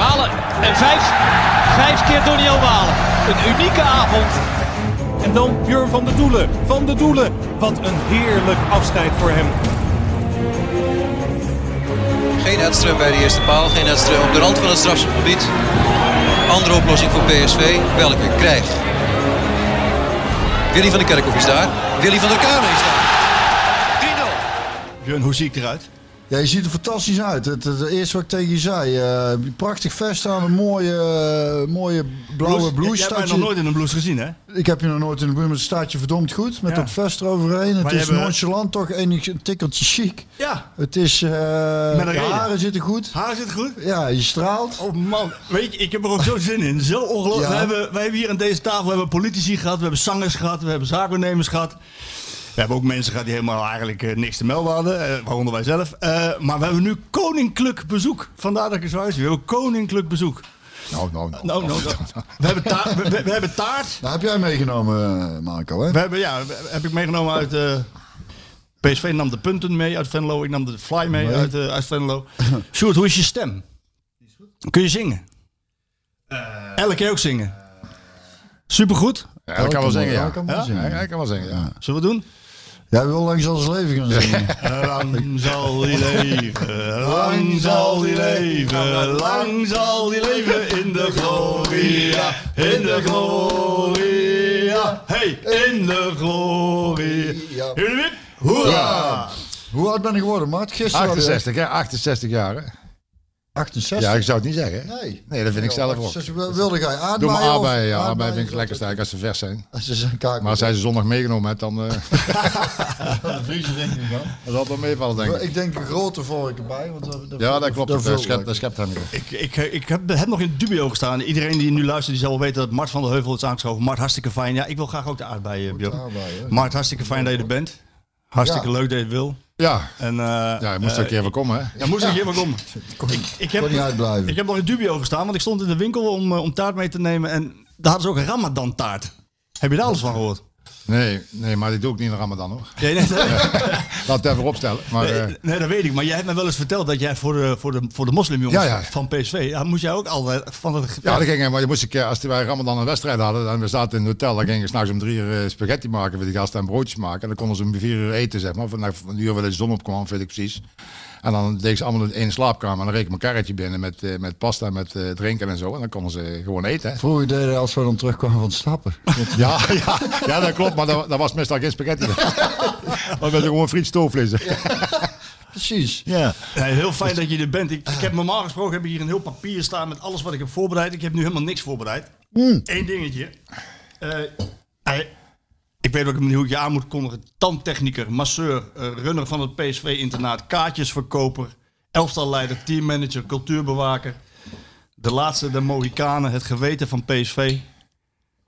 Malen en vijf, vijf keer Doniel Malen. Een unieke avond. En dan Björn van de Doelen. Van de Doelen. Wat een heerlijk afscheid voor hem. Geen Edström bij de eerste paal, geen Edström op de rand van het strafschopgebied. Andere oplossing voor PSV, welke krijg? Willy van der Kerkhoff is daar, Willy van der Kamer is daar. 3-0. Björn, hoe zie ik eruit? Ja, je ziet er fantastisch uit. Het, het, eerste wat ik tegen je zei. eh, prachtig vest aan, een mooie, eh, mooie blauwe blouse. Jij hebt mij Staat nog je- nooit in een blouse gezien, hè? Ik heb je nog nooit in de blouse, maar het staat je verdomd goed. Met Ja. dat vest eroverheen. Het Maar je is hebt, eh, nonchalant, toch enig, een tikkeltje chic. Ja. Het is... eh, Met een de haren zitten goed. Haar zit goed? Ja, je straalt. Oh man, weet je, ik heb er ook zo zin in. Zo ongelooflijk. Ja. We, hebben, wij hebben hier aan deze tafel we hebben politici gehad, we hebben zangers gehad, we hebben zaakwaarnemers gehad. We hebben ook mensen gehad die helemaal eigenlijk eh, niks te melden hadden, eh, waaronder wij zelf. Eh, maar we hebben nu koninklijk bezoek. Vandaar dat ik zo uitzie. We hebben koninklijk bezoek. Nou, nou, nou. Nou, nou, nou. We, hebben taart, we, we- we hebben taart. Nou, heb jij meegenomen, Marco, hè? We hebben, ja, heb ik meegenomen uit... eh, PSV nam de punten mee uit Venlo. Ik nam de fly mee Nee. uit, eh, uit Venlo. Sjoerd, hoe is je stem? Kun je zingen? Elke keer ook zingen. Supergoed. Ja, dat kan wel zingen, ja. Ja, kan wel Ja? zingen. Ja, dat kan wel zingen, ja. Zullen we doen? Jij wil langs als leven gaan zingen. Lang zal die leven, lang zal die leven, lang zal die leven in de gloria, in de gloria, hey, in de gloria. Hoera! Hoe oud ben je geworden, Mart? Gisteren had je- 68, hè? 68 jaar, hè? 68? Ja, ik zou het niet zeggen. Nee. Nee, dat vind ik zelf ook. 68 wil- Wilde jij aardbeien? Doe maar of- aardbeien, ja. aardbeien Aardbeien vind ik lekker sterk als ze vers zijn. Als ze zijn kaak. Maar als hij ze zondag meegenomen hebt, dan eh de vriezer denk ik dan. dat zal wel meevallen, denk ik. Ik denk een grote vork erbij. Want dat, Ja, dat klopt. Dat vult schept, dat schept hem. Ik, ik, ik heb, heb nog in dubio gestaan. Iedereen die nu luistert, die zal wel weten dat Mart van der Heuvel is aangeschoven. Mart, hartstikke fijn. Ja, ik wil graag ook de aardbeien, Björn. Mart, hartstikke fijn dat je er bent. Hartstikke Ja. leuk dat je het wil. Ja, En, eh, ja, moest er een keer van komen, hè? Ja, moest ik hier maar komen. Ik, ik, heb, kon niet uitblijven. ik heb nog in dubio gestaan, want ik stond in de winkel om, eh, om taart mee te nemen. En daar hadden ze ook een Ramadan taart. Heb je daar alles van gehoord? Nee, nee, maar die doe ik niet in Ramadan, hoor. Nee, nee, nee, Laat het even opstellen. Maar eh, nee, nee, dat weet ik. Maar jij hebt me wel eens verteld dat jij voor de, voor de, voor de moslimjongens Ja, ja. van PSV... Ja, moest jij ook altijd van het... ja, dat ging, maar je moest een keer, als wij Ramadan een wedstrijd hadden, en we zaten in het hotel, dan gingen we s'nachts om drie uur eh, spaghetti maken voor die gasten en broodjes maken. En dan konden ze om vier uur eten, zeg maar, van, nou, van de uur waar de zon opkwam, weet ik precies. En dan deden ze allemaal in één slaapkamer en dan reed ik mijn karretje binnen met, eh, met pasta, met eh, drinken en zo. En dan konden ze gewoon eten. hè. Vroeger deden als we dan terugkwamen van het stappen. Ja, ja, ja, dat klopt, maar dat, dat was meestal geen spaghetti. Dat was gewoon friet stoofvlees. Precies. Ja. Heel fijn dat je er bent. Ik, ik heb normaal gesproken heb ik hier een heel papier staan met alles wat ik heb voorbereid. Ik heb nu helemaal niks voorbereid. Eén dingetje. Eh, ik weet ook niet hoe ik je aan moet kondigen. Tandtechnieker, masseur, eh, runner van het PSV-internaat, kaartjesverkoper, elftalleider, teammanager, cultuurbewaker. De laatste, de Mohikanen, het geweten van PSV.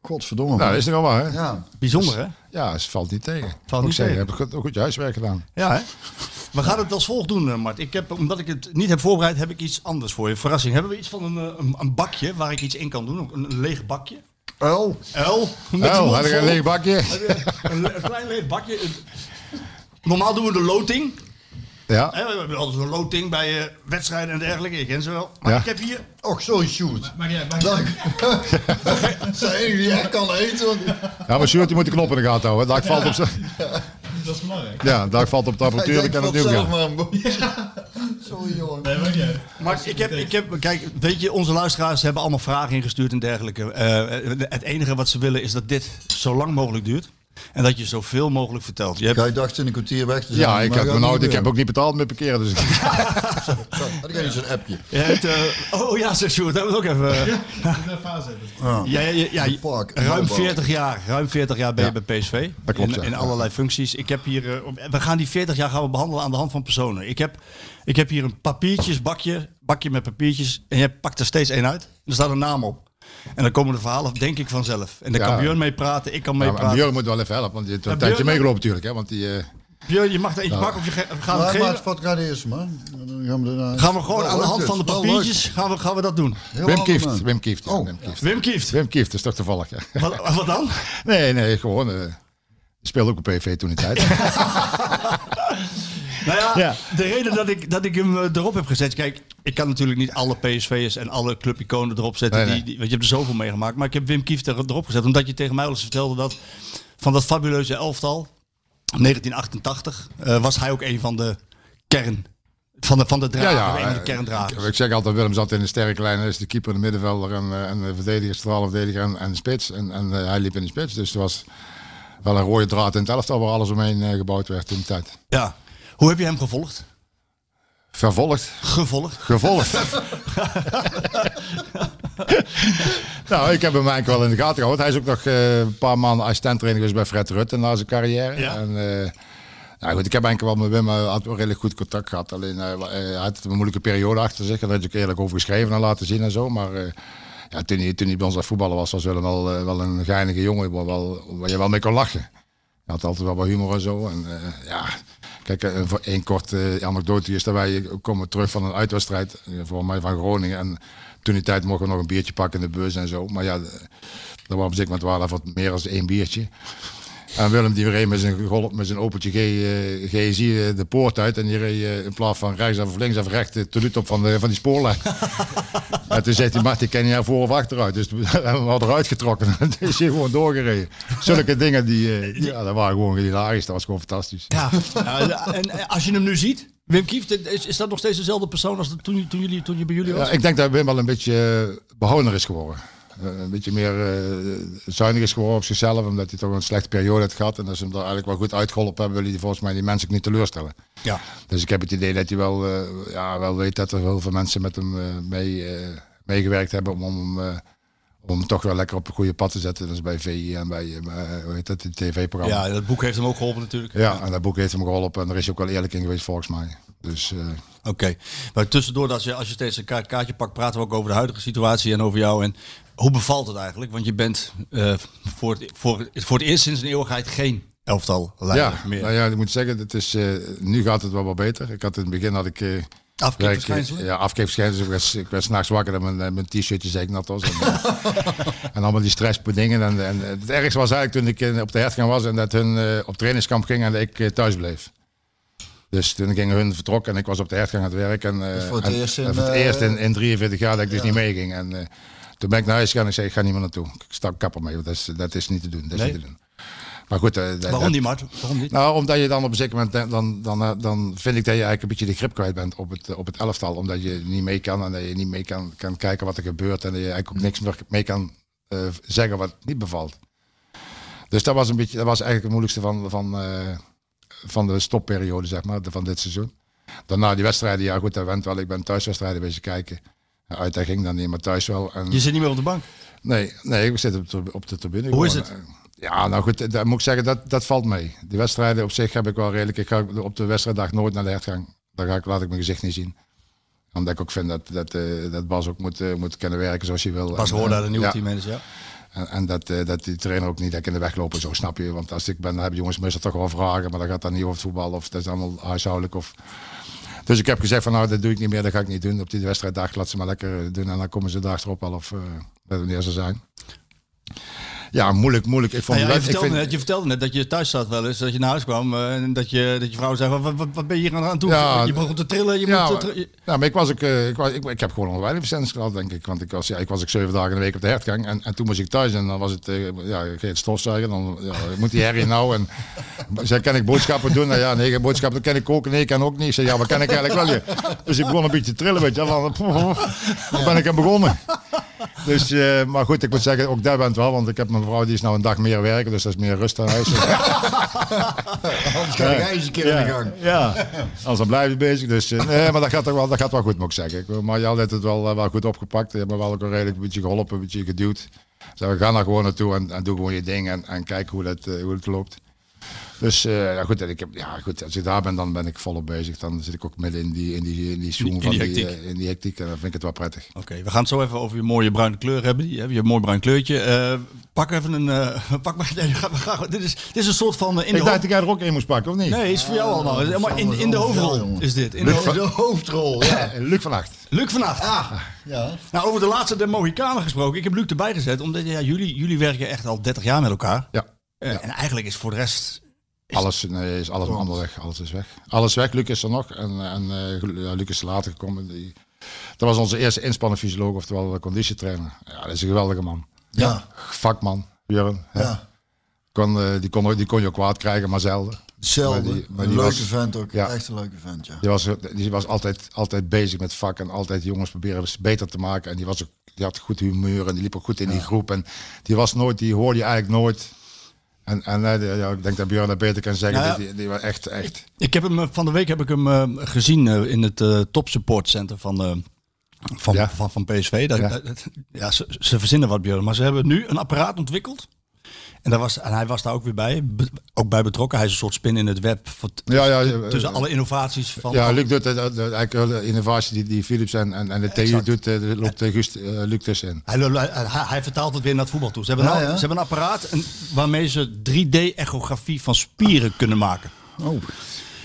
Godverdomme. Nou, dat is toch wel waar, hè? Ja. Bijzonder, hè? Ja, het valt niet tegen. Valt niet zeggen, tegen. heb ik goed, goed je huiswerk gedaan. Ja, hè? We gaan het als volgt doen, eh, Mart. Ik heb, omdat ik het niet heb voorbereid, heb ik iets anders voor je. Verrassing. Hebben we iets van een, eh, een, een bakje waar ik iets in kan doen? Een, een leeg bakje? Uil. L. Met de Oh, mond had ik een leeg bakje? Een, le- een klein leeg bakje. Normaal doen we de loting. Ja. We hebben altijd zo'n loting bij eh, wedstrijden en dergelijke. Ik ken ze wel. Maar Ja. ik heb hier... Och, sorry, shoot. Maar ja, Dank. Dat is de enige die echt kan eten. Want... Ja, maar Sjoerd, die moet de knop in de gaten houden. Daar valt op zijn... dat is belangrijk. Ja, daar valt op de apparatuur. denkt kan het zelf gaan. maar een. Sorry, jongen. Maar ik heb, ik heb, kijk, weet je, onze luisteraars hebben allemaal vragen ingestuurd en dergelijke. Eh, het enige wat ze willen is dat dit zo lang mogelijk duurt. En dat je zoveel mogelijk vertelt. Je hebt, Jij dacht in een kwartier weg te zijn. Ja, ik, had gaat mijn auto, niet ik heb ook niet betaald met parkeren. Dus Had ik eens een appje. je hebt, eh, oh ja, zeg Sjoerd, hebben we ook even. Ja. Ja, ja, ja, ja, Park, ruim Noordbouw. 40 jaar, ruim 40 jaar ben je Ja. bij PSV. Dat klopt, in, ja. in allerlei functies. Ik heb hier, eh, we gaan die 40 jaar gaan we behandelen aan de hand van personen. Ik heb, ik heb hier een papiertjesbakje, bakje met papiertjes. En jij pakt er steeds één uit. Er staat een naam op. En dan komen de verhalen, denk ik, vanzelf. En daar Ja. kan Björn mee praten, ik kan ja, mee maar praten. Björn moet wel even helpen, want die heeft een Ja, tijdje Björn- meegelopen natuurlijk. Hè, want die, eh, Björn, je mag er eentje pakken of je we gaan het geven. maar gaat eerst, man? Dan gaan we, daarna- Gaan we gewoon aan de hand dus, van de leuk. papiertjes gaan we, gaan we dat doen. Heel Wim Kieft. man. Wim Kieft. ja, Oh. Wim Kieft. Wim Kieft. Wim Kieft, is toch toevallig. Ja. Wat, wat dan? Nee, nee, gewoon. eh speelde ook op PV toen in tijd. Nou ja, Ja. de reden dat ik, dat ik hem eh, erop heb gezet. Kijk, ik kan natuurlijk niet alle PSV'ers en alle clubiconen erop zetten. Nee, nee. Die, die, want je hebt er zoveel meegemaakt. Maar ik heb Wim Kieft er, erop gezet. Omdat je tegen mij al eens vertelde dat van dat fabuleuze elftal. 1988 eh, was hij ook een van de kern. Van de, van de drager. een van de eh, kerndragers. Ik, zeg altijd, Willem zat in de sterke lijn. Hij is de keeper, de middenvelder en, en de verdediger, straalverdediger en, en de spits. En, en hij liep in de spits. Dus er was wel een rode draad in het elftal waar alles omheen gebouwd werd in de tijd. Ja. Hoe heb je hem gevolgd? Vervolgd. Gevolgd? Gevolgd. nou, ik heb hem eigenlijk wel in de gaten gehouden. Hij is ook nog eh, een paar maanden assistent-trainer geweest bij Fred Rutte na zijn carrière. Ja. En, eh, nou goed, ik heb eigenlijk wel met Wim eh, had wel redelijk goed contact gehad. Alleen eh, hij had een moeilijke periode achter zich. Daar had ik ook eerlijk over geschreven en laten zien en zo. Maar ja, toen, hij, toen hij bij ons aan voetballen was, was Willem wel, wel een geinige jongen waar, wel, waar je wel mee kon lachen. Hij had altijd wel wat humor en zo. En ja, kijk, eh, voor één korte eh, anekdote is dat wij komen terug van een uitwedstrijd, eh, voor mij van Groningen. En toen die tijd mochten we nog een biertje pakken in de bus en zo. Maar ja, eh, dat was op zich, we hadden wat meer dan één biertje. En Willem die reed met zijn, golf, met zijn opeltje G, eh, GSI eh, de poort uit. En die reed eh, in plaats van rechts of links of rechts de tenuut op van, de, van die spoorlijn. en toen zei hij, Mart, ik ken je voor of achteruit. Dus we hebben hem eruit getrokken. En toen is hij gewoon doorgereden. Zulke dingen, die, eh, ja, dat waren gewoon hilarisch. Dat was gewoon fantastisch. Ja. Ja, en eh, als je hem nu ziet, Wim Kieft, is, is dat nog steeds dezelfde persoon als toen, toen, jullie, toen je bij jullie was? Ja, ik denk dat Wim wel een beetje eh, behoudener is geworden. Eh, een beetje meer eh, zuinig is geworden op zichzelf, omdat hij toch een slechte periode heeft gehad. En als ze hem er eigenlijk wel goed uitgeholpen hebben, wil hij volgens mij die mensen ook niet teleurstellen. Ja. Dus ik heb het idee dat hij wel, eh, ja, wel weet dat er heel veel mensen met hem mee, meegewerkt hebben om, om, hem, om hem toch wel lekker op een goede pad te zetten. Dus bij VI en bij, hoe heet dat, het tv-programma. Ja, dat boek heeft hem ook geholpen natuurlijk. Ja, en dat boek heeft hem geholpen en daar is hij ook wel eerlijk in geweest volgens mij. Dus Oké. Maar tussendoor, als je, als je steeds een kaart, kaartje pakt, praten we ook over de huidige situatie en over jou. En hoe bevalt het eigenlijk? Want je bent eh, voor, het, voor, voor het eerst sinds een eeuwigheid geen elftal leider ja, meer. nou ja, ik moet zeggen, het is, eh, nu gaat het wel wat beter. Ik had in het begin had ik... eh, Afkeerverschijnselen? Ja, afkeerverschijnselen. Ik werd, ik werd s'nachts wakker en mijn, mijn t-shirtje zeiknat was. En, en allemaal die stressdingen. En, en het ergste was eigenlijk toen ik op de hertgang was en dat hun eh, op trainingskamp ging en dat ik thuis bleef. Dus toen gingen hun vertrokken en ik was op de hertgang aan het werk. En, eh, Dus voor het en- eerst in, en voor het eerst in, in 43 jaar dat ik dus niet meeging. En eh, toen ben ik naar huis gegaan en ik zei, ik ga niet meer naartoe. Ik sta kapper mee, want dat is, dat is niet te doen. Dat is Nee? niet te doen. Maar goed, eh, Waarom dat- niet, Mart? Waarom niet? nou, omdat je dan op een zeker moment, eh, dan, dan, dan, dan vind ik dat je eigenlijk een beetje de grip kwijt bent op het, op het elftal. Omdat je niet mee kan en dat je niet mee kan, kan kijken wat er gebeurt. En dat je eigenlijk ook niks meer mee kan eh, zeggen wat niet bevalt. Dus dat was een beetje, dat was eigenlijk het moeilijkste van, van, eh, van de stopperiode, zeg maar, van dit seizoen. Daarna die wedstrijden, ja goed, dat went wel. Ik ben thuiswedstrijden bezig kijken. Uit dat ging dan niet, maar thuis wel. En, Je zit niet meer op de bank. Nee, nee, ik zit op de, op de tribune. Hoe is het? Ja, nou goed, dat moet ik zeggen, dat, dat valt mee. Die wedstrijden op zich heb ik wel redelijk. Ik ga op de wedstrijddag nooit naar de hertgang. Daar ga ik, laat ik mijn gezicht niet zien. Omdat ik ook vind dat, dat, eh, dat Bas ook moet, eh, moet kunnen werken zoals hij wil. Hoorde eh, naar de nieuwe ja. teammanager. Ja. En, en dat, eh, dat die trainer ook niet dat ik in de weg lopen, zo snap je. Want als ik ben, dan hebben jongens meestal toch wel vragen. Maar dan gaat dat niet over het voetbal of dat is allemaal huishoudelijk. Of... Dus ik heb gezegd van nou, dat doe ik niet meer. Dat ga ik niet doen. Op die wedstrijddag laat ze maar lekker doen. En dan komen ze daar erop wel of uh, wanneer ze zijn. Ja, moeilijk, moeilijk. Ik vond Nou ja, je, ik vertelde vind- net, je vertelde net dat je thuis zat wel eens, dat je naar huis kwam eh, en dat je, dat je vrouw zei, wat, wat, wat ben je hier aan toe? Ja, je begon te trillen, je ja, moet... te tri- ja, maar ik was ook, eh, ik, was, ik, ik heb gewoon nog weinig gehad, denk ik. Want ik was, ja, ik was ook zeven dagen in de week op de hertgang. En, en toen moest ik thuis en dan was het, eh, ja, ik het stofzuigen. Dan ja, moet die herrie nou. En zei, kan ik boodschappen doen? Nou, ja, nee, boodschappen. Dan kan ik koken? Nee, ik kan ook niet. Ik zei, ja, maar kan ik eigenlijk wel? Ja. Dus ik begon een beetje te trillen, weet je. wel. Waar ben ik aan begonnen? Dus, maar goed, ik moet zeggen, ook daar bent wel, want ik heb mijn vrouw, die is nou een dag meer werken, dus dat is meer rust aan huis. Anders ga eens een keer in de gang. Ja, anders dan blijf je bezig. Dus eh, nee, maar dat gaat, toch wel, dat gaat wel goed, moet ik zeggen. Ik- Maar Jan heeft het wel, eh, wel goed opgepakt. Die hebben me wel ook wel redelijk een beetje geholpen, een beetje geduwd. Dus we gaan daar gewoon naartoe en, en doe gewoon je ding en, en kijk hoe dat, eh, hoe het loopt. Dus eh, ja, goed, en ik heb, ja, goed, als ik daar ben, dan ben ik volop bezig. Dan zit ik ook midden in die, in die, in die zoom In van die, hectiek. eh, in die hectiek. En dan vind ik het wel prettig. Oké, we gaan het zo even over je mooie bruine kleur hebben. Je hebt een mooi bruin kleurtje. Eh, pak even een... eh, pak maar, nee, ga- we gaan- dit, is, dit is een soort van... eh, in ik de dacht dat jij er ook in moest pakken, of niet? Nee, is voor jou allemaal. Het is in, in de Allemaal hoofdrol is dit. In de hoofdrol, ja. Eh, Luc van Acht. Luc vannacht. Ah, ja. Nou, over de laatste de Mohikanen gesproken. Ik heb Luc erbij gezet, omdat ja, jullie, jullie werken echt al 30 jaar met elkaar. Ja. Eh, En eigenlijk is voor de rest... Alles nee, is alles allemaal weg. Alles is weg. Alles weg. Luc is er nog. En, en eh, Luc is later gekomen. Die, dat was onze eerste inspannen fysioloog, oftewel conditietrainer. Ja, dat is een geweldige man. Ja, Vakman, Björn. ja. Kon, eh, die, kon, die kon je ook kwaad krijgen, maar zelden. Hetzelfde. Maar die- maar een leuke was- vent ook. ja. Echt een leuke vent, ja. Die was, die was altijd, altijd bezig met vak en altijd jongens proberen beter te maken. En die, was ook, die had goed humeur en die liep ook goed in die groep. En die was nooit, die hoorde je eigenlijk nooit. En, en eh, ja, ik denk dat Björn dat beter kan zeggen. Ja. Die, die was echt, echt. Ik heb hem, eh, van de week heb ik hem eh, gezien in het eh, top support center van, van, Ja. van, van PSV. Dat, Ja. dat- dat- ja, ze, ze verzinnen wat, Björn. Maar ze hebben nu een apparaat ontwikkeld. En, daar was, en hij was daar ook weer bij, be- ook bij betrokken. Hij is een soort spin in het web Ja, ja, eh, tussen alle innovaties van... Ja, Luc doet de- eigenlijk de innovatie die, die Philips en, en, en de TU Exact. doet, eh, loopt Gust, eh, Luc tussenin. Hij, hij, vertaalt het weer naar het voetbal toe. Ze hebben, nou- ze hebben een apparaat en, waarmee ze 3D-echografie van spieren kunnen maken. Oh,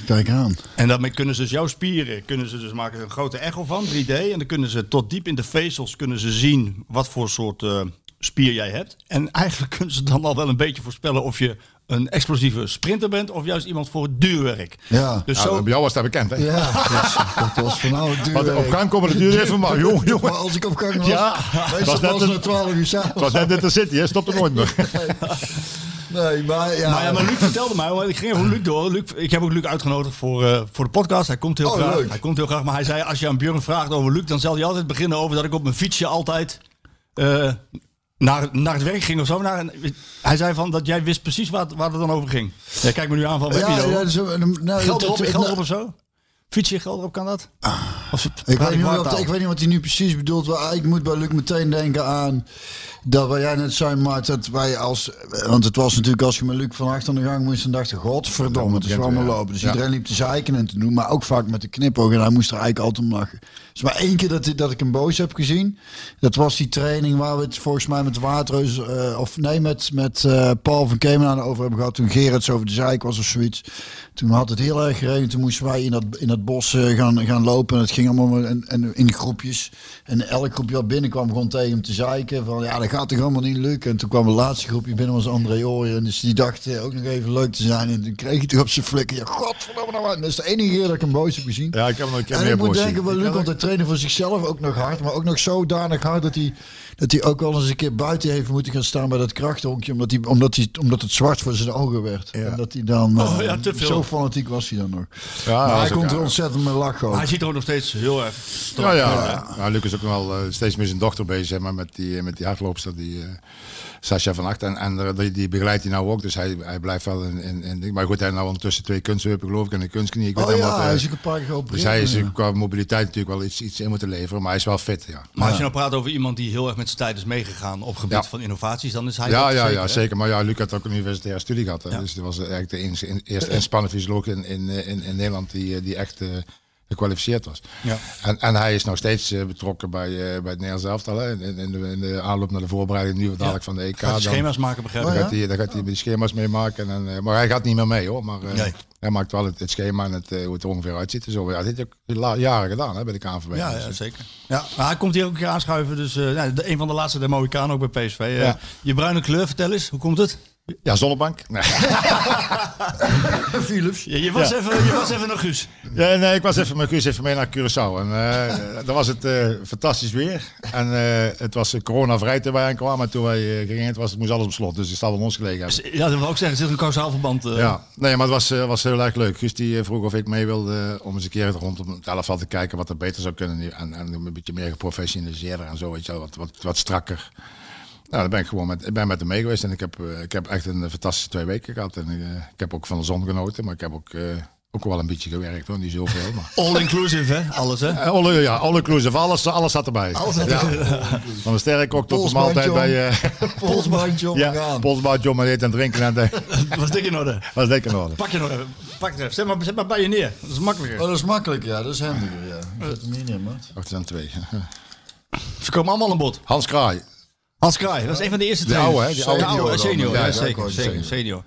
kijk aan. En daarmee kunnen ze dus jouw spieren, kunnen ze dus maken een grote echo van, 3D. En dan kunnen ze tot diep in de vezels kunnen ze zien wat voor soort eh, spier jij hebt. En eigenlijk kunnen ze dan al wel een beetje voorspellen of je een explosieve sprinter bent of juist iemand voor het duurwerk. Ja. Dus Ja, zo, bij jou was dat bekend, hè? Ja, dat, dat was van nou duur. Want op gang komen de duur even maar. Jongen, Maar jongen. als ik op gang was, Ja, was net was een- het 12 uur Het s'avonds. was net in de city, hè? Stop er nooit meer. Nee, maar ja. maar, ja, maar Luc vertelde mij, want ik ging even Luc door. Luc, ik heb ook Luc uitgenodigd voor, eh, voor de podcast. Hij komt heel Oh, graag. leuk. Hij komt heel graag. Maar hij zei, als je aan Björn vraagt over Luc, dan zal hij altijd beginnen over dat ik op mijn fietsje altijd eh, naar, naar het werk ging of zo. Naar, hij zei van dat jij wist precies waar, het- waar het dan over ging. Jij kijkt me nu aan van, je ja, ja, eh, nou, Geld erop, geld nou, erop of zo? Fietsje, geld erop, kan dat? Of Ik weet, niet wat, ik weet niet wat hij nu precies bedoelt. Maar ik moet bij Luc meteen denken aan dat wat jij net zei, maar dat wij als... Want het was natuurlijk als je met Luc van achter aan de gang moest, dan dacht je, godverdomme, het is wel maar lopen. Dus Ja. iedereen liep te zeiken en te doen, maar ook vaak met de knipoog. En hij moest er eigenlijk altijd om lachen. Dus maar één keer dat, dat ik hem boos heb gezien, dat was die training waar we het volgens mij met Waterreus, eh, of nee, met, met eh, Paul van Kemenaan over hebben gehad. Toen Gerrits over de zeik was of zoiets. Toen had het heel erg geregend. Toen moesten wij in dat, in dat bos eh, gaan, gaan lopen. En het ging allemaal maar in, groepjes. En elk groepje wat binnenkwam begon tegen hem te zeiken. Van ja, dat gaat toch allemaal niet lukken. En toen kwam het laatste groepje binnen, was André Ooyen. Dus die dacht eh, ook nog even leuk te zijn. En toen kreeg hij toch op zijn flikken. Ja, godverdomme nou. aan. Dat is de enige keer dat ik hem boos heb gezien. Ja, ik heb nog een keer En meer ik moet denken, wel heb want hij trainde voor zichzelf ook nog hard. Maar ook nog zodanig hard dat hij, dat hij ook wel eens een keer buiten heeft moeten gaan staan bij dat krachthonkje. Omdat, hij, omdat, hij, omdat het zwart voor zijn ogen werd. En dat hij dan, Oh, eh, ja, te veel. zo fanatiek was hij dan nog. Ja, maar hij komt er ontzettend mee lachen hij ziet er ook nog steeds heel erg strak Ja, ja. uit, hè? ja. Luc is ook wel eh, steeds met zijn dochter bezig, zeg maar, met die, met die hardloopster, die eh Sascha van Acht. En, en eh, die, die begeleidt hij nou ook, dus hij, hij blijft wel in, in, in- Maar goed, hij heeft nou ondertussen twee kunstheupen, geloof ik, en een kunstknie. Ik weet Oh ja, wat, eh, hij is ook een paar keer dus hij is ja. qua mobiliteit natuurlijk wel iets, iets in moeten leveren, maar hij is wel fit, ja. Maar als je nou praat over iemand die heel erg met zijn tijd is meegegaan op gebied Ja. van innovaties, dan is hij Ja, ja, zeker, ja, zeker. Maar ja, Luc had ook een universitaire studie gehad. Hè? Ja. Dus dat was eigenlijk de eerste inspannen fysioloog in, in, in, in Nederland die, eh, die echt eh, gekwalificeerd was. Ja. En, en hij is nog steeds eh, betrokken bij, eh, bij het Nederlands elftal. Hè? In, in, de, in de aanloop naar de voorbereiding nu dadelijk van de EK. Gaat Dan- schema's maken, begrijp Oh, ik. ja? gaat hij, daar gaat hij die schema's mee maken. En, eh, maar hij gaat niet meer mee hoor. Maar Nee. hij maakt wel het, het schema en het, hoe het er ongeveer uitziet. En zo. Ja, dit heeft hij jaren gedaan hè, bij de KNVB. Ja, Dus, ja, eh, zeker. Ja, maar hij komt hier ook een keer aanschuiven. Dus ja, de, een van de laatste de Mohikanen ook bij PSV. Ja. Je bruine kleur, vertel eens, hoe komt het? Ja, zonnebank. Nee. Philips. Ja, je, was even, je was even naar Guus. Ja, nee, ik was even met Guus even mee naar Curaçao. En eh dan was het eh, fantastisch weer. En eh, het was coronavrij toen wij aankwamen. En toen wij gingen, het, was, het moest alles op slot. Dus het staat aan ons gelegen. hebben. Ja, dat wil ook zeggen, er zit een kausaal verband. eh. Ja, nee, maar het was, eh, was heel erg leuk. Guus die vroeg of ik mee wilde om eens een keer rondom het elftal te kijken wat er beter zou kunnen. nu. En, en een beetje meer geprofessionaliseerder en zo, weet je wel, wat, wat, wat strakker. Nou, dan ben ik gewoon met, ik ben met hem mee geweest en ik heb, eh, ik heb echt een fantastische twee weken gehad. En eh, ik heb ook van de zon genoten, maar ik heb ook, eh, ook wel een beetje gewerkt hoor, niet zoveel. Maar. All inclusive, hè? Alles, hè? Alle, ja, all inclusive, alles, alles zat erbij. ja. Van de sterrenkok tot de Polsbandje maaltijd bij... eh Polsbandje om ja, gaan. polsbadje om eten en drinken en de, was dik in orde. was dik in orde. Pak je nog even. Pak het even. Zet maar, zet maar bij je neer. Dat is makkelijker. Oh, dat is makkelijk, ja. Dat is handiger, ja. Zet hem hier neer, maat. Wacht, er zijn twee. Ze komen allemaal aan bod. Hans Kraai. Hans Kraai, dat is een van de eerste De trainers. oude, hè? Die De oude oude, dan. senior. Ja, zeker, zeker, senior.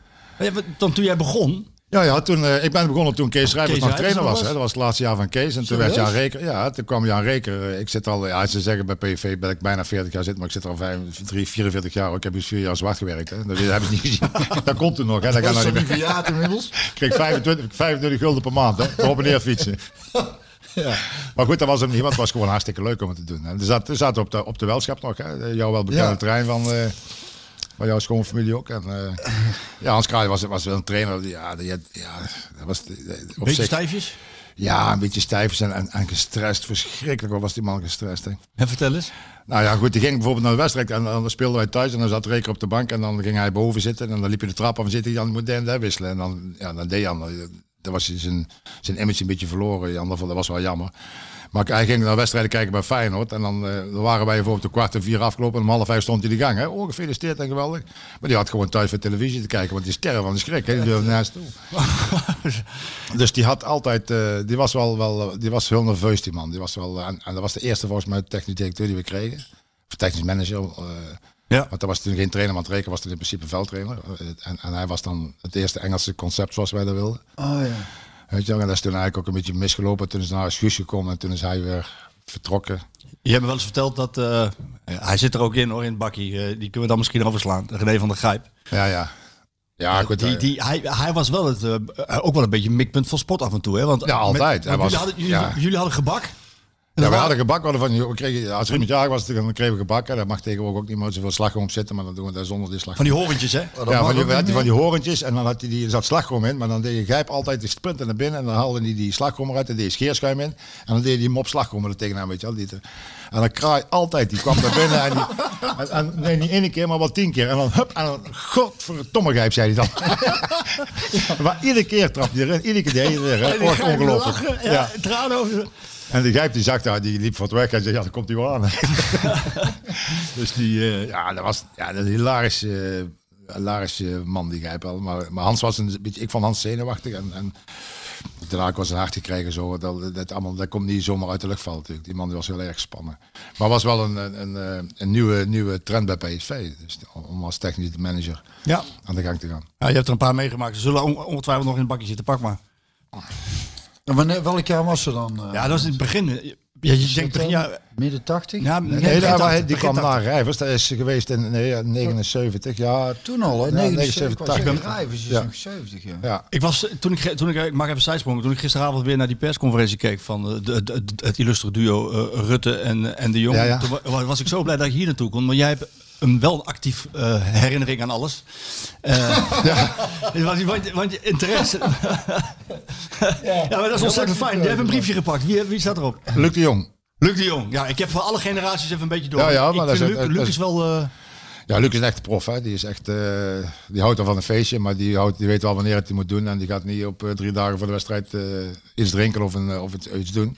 Dan toen jij begon, Ja, ja toen, eh, ik ben begonnen toen Kees Rijvers nog trainer was. Hè. Dat was het laatste jaar van Kees. En toen Serieus? werd Jan Reker. Ja, toen kwam Jan Reker. eh, Ik zit al, ja, ze zeggen bij PV ben ik bijna 40 jaar zit, maar ik zit er al 3, 44 jaar. Ik heb dus vier jaar zwart gewerkt. Hè. Dat hebben ze niet gezien. dat komt toen nog. Hè. Dat Dat kan nou niet meer. inmiddels? Ik kreeg 25, 25 gulden per maand. Hè. Op en neer fietsen. Ja. Maar goed, dat was hem niet. Want het was gewoon hartstikke leuk om het te doen. En er zat- er zaten op de, op de welschap nog. Hè. Jouw wel bekende Ja. trein van, van jouw schoonfamilie ook. En, eh, ja, Hans Kraai was, was wel een trainer. Ja, die, ja, dat was op beetje zich- stijfjes. Ja, een beetje stijf en, en, en gestrest. Verschrikkelijk wat was die man gestrest. Hè. En vertel eens. Nou ja, goed, die ging bijvoorbeeld naar de wedstrijd en dan speelden wij thuis en dan zat Reker op de bank en dan ging hij boven zitten en dan liep je de trap af en zit hij dan moet daar wisselen. En dan, ja, dan deed Jan, eh, dan was hij zijn, zijn image een beetje verloren. Jan, dat was wel jammer. Maar hij ging naar wedstrijden kijken bij Feyenoord. En dan, eh, dan waren wij bijvoorbeeld een kwart en vier afgelopen. En om half vijf stond hij in de gang. Hè? Oh, gefeliciteerd en geweldig. Maar die had gewoon thuis voor televisie te kijken. Want die sterren van de schrik. Hè? Die durfde naast toe. dus die had altijd... eh, die was wel, wel... Die was heel nerveus, die man. Die was wel, en, en dat was de eerste volgens mij technisch directeur die we kregen. Of technisch manager. Ja. want dat was toen geen trainer, want Reken was toen in principe veldtrainer. Eh, En, en hij was dan het eerste Engelse concept zoals wij dat wilden. Oh ja. Weet je wel, en dat is toen eigenlijk ook een beetje misgelopen. Toen is hij naar Guus gekomen en toen is hij weer vertrokken. Je hebt me wel eens verteld dat... eh, hij zit er ook in hoor, in het bakkie. Eh, die kunnen we dan misschien overslaan. René van der Grijp. Ja, ja. Ja, goed. Die, die, hij, hij was wel het, ook wel een beetje mikpunt van sport af en toe. Hè? Want Ja, altijd. Hij want was- jullie, hadden, jullie, ja. jullie hadden gebak. Ja, we hadden gebak. We hadden van, we kregen, als Riemet jarig was, dan kregen we gebak. Hè. Dat mag tegenwoordig ook niet meer zoveel slagroom op zitten, maar dan doen we dat zonder die slagroom. Van die horentjes, hè? Oh, ja, van die, had hij van die horentjes en dan had hij die, er zat slagroom in. Maar dan deed je grijp altijd de spunten naar binnen en dan haalde hij die slagroom eruit en deed je scheerschuim in. En dan deed je die mop slagroom er tegenaan, weet je wel. Die, en dan kraai altijd, die kwam naar binnen en, die, en, en nee, niet één keer, maar wel tien keer. En dan hup, en dan godverdomme grijp, zei hij dan. maar iedere keer trapte hij erin, iedere keer deed hij er. hè. Oh, ongelooflijk. Ja, Ja. tranen over. En die grijp die zag daar, die liep het weg en zei, ja, dan komt hij wel aan. dus die, eh, ja, dat was ja, dat een hilarische, eh, hilarische man, die grijp wel. Maar, maar Hans was een beetje, ik vond Hans zenuwachtig en, en daarna was een hart gekregen zo. Dat, dat, allemaal, dat komt niet zomaar uit de lucht vallen natuurlijk. Die man die was heel erg gespannen. Maar was wel een, een, een, eh, een nieuwe, nieuwe trend bij PSV. Dus om als technisch manager Ja. aan de gang te gaan. ja, je hebt er een paar meegemaakt. Ze zullen on- ongetwijfeld nog in het bakje zitten. Pak maar. En wanneer, welk jaar was ze dan? eh? Ja, dat was in het begin. Ja, je denkt begin jaar... Midden 80? Ja, Nee, begin daar- 80, die begin kwam 80. naar Rijvers. Dat is geweest in nee, ja, 79. Ja, Toen al, hè? Ja, 79, 79, ik wou 80. zeggen, Rijvers is Ja. nog 70, ja. ja. Ik was, toen ik, toen ik, ik mag even zijsprongen, toen ik gisteravond weer naar die persconferentie keek van eh, de, de, de- het illustre duo eh, Rutte en, en de Jong. Ja, ja. Toen wa- was ik zo blij dat ik hier naartoe kon, maar jij hebt een wel actief eh, herinnering aan alles. Eh, want, want, want je interesse. ja, maar dat is ontzettend fijn. Jij hebt een briefje gepakt. Wie, wie staat erop? Luc de Jong. Luc de Jong. Ja, ik heb voor alle generaties even een beetje door. Ja, ja, maar dat is- Luc, is- wel... eh, Ja, Luc is een echte prof. Hè. Die, is echt, eh, die houdt al van een feestje, maar die, houdt, die weet wel wanneer het hij moet doen. En die gaat niet op eh, drie dagen voor de wedstrijd eh, iets drinken of, een, eh, of iets doen.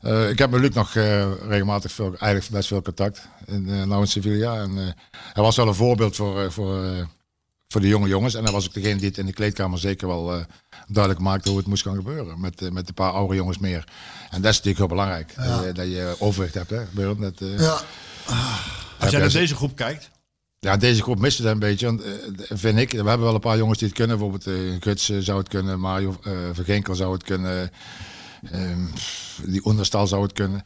Eh, ik heb met Luc nog eh, regelmatig veel, eigenlijk best veel contact. In, eh nou in Sevilla. En, eh, hij was wel een voorbeeld voor, eh, voor, eh, voor de jonge jongens. En hij was ook degene die het in de kleedkamer zeker wel eh, duidelijk maakte hoe het moest gaan gebeuren. Met, met een paar oude jongens meer. En dat is natuurlijk heel belangrijk. Dat, je, dat je overwicht hebt. Hè, dat, eh, Ja. als jij naar ze- deze groep kijkt. ja, deze groep miste het een beetje. Want, eh, vind ik, we hebben wel een paar jongens die het kunnen. Bijvoorbeeld eh Guts zou het kunnen, Mario uh, Vergenkel zou het kunnen. Ehm, die onderstal zou het kunnen.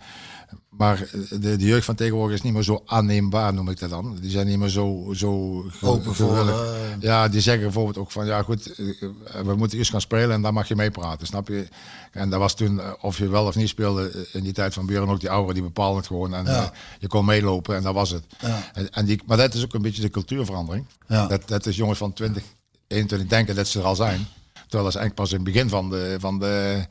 Maar de, de jeugd van tegenwoordig is niet meer zo aanneembaar, noem ik dat dan. Die zijn niet meer zo, zo Open voor, eh, Ja, die zeggen bijvoorbeeld ook van, ja goed, eh, we moeten eerst gaan spelen en dan mag je meepraten, snap je? En dat was toen, eh, of je wel of niet speelde, in die tijd van Buren ook die ouderen, die bepaalden het gewoon. En Ja. je kon meelopen en dat was het. Ja. En, en die, maar dat is ook een beetje de cultuurverandering. Ja. Dat, dat is jongens van 20, 21 denken dat ze er al zijn. Terwijl ze eigenlijk pas in het begin van de, van de,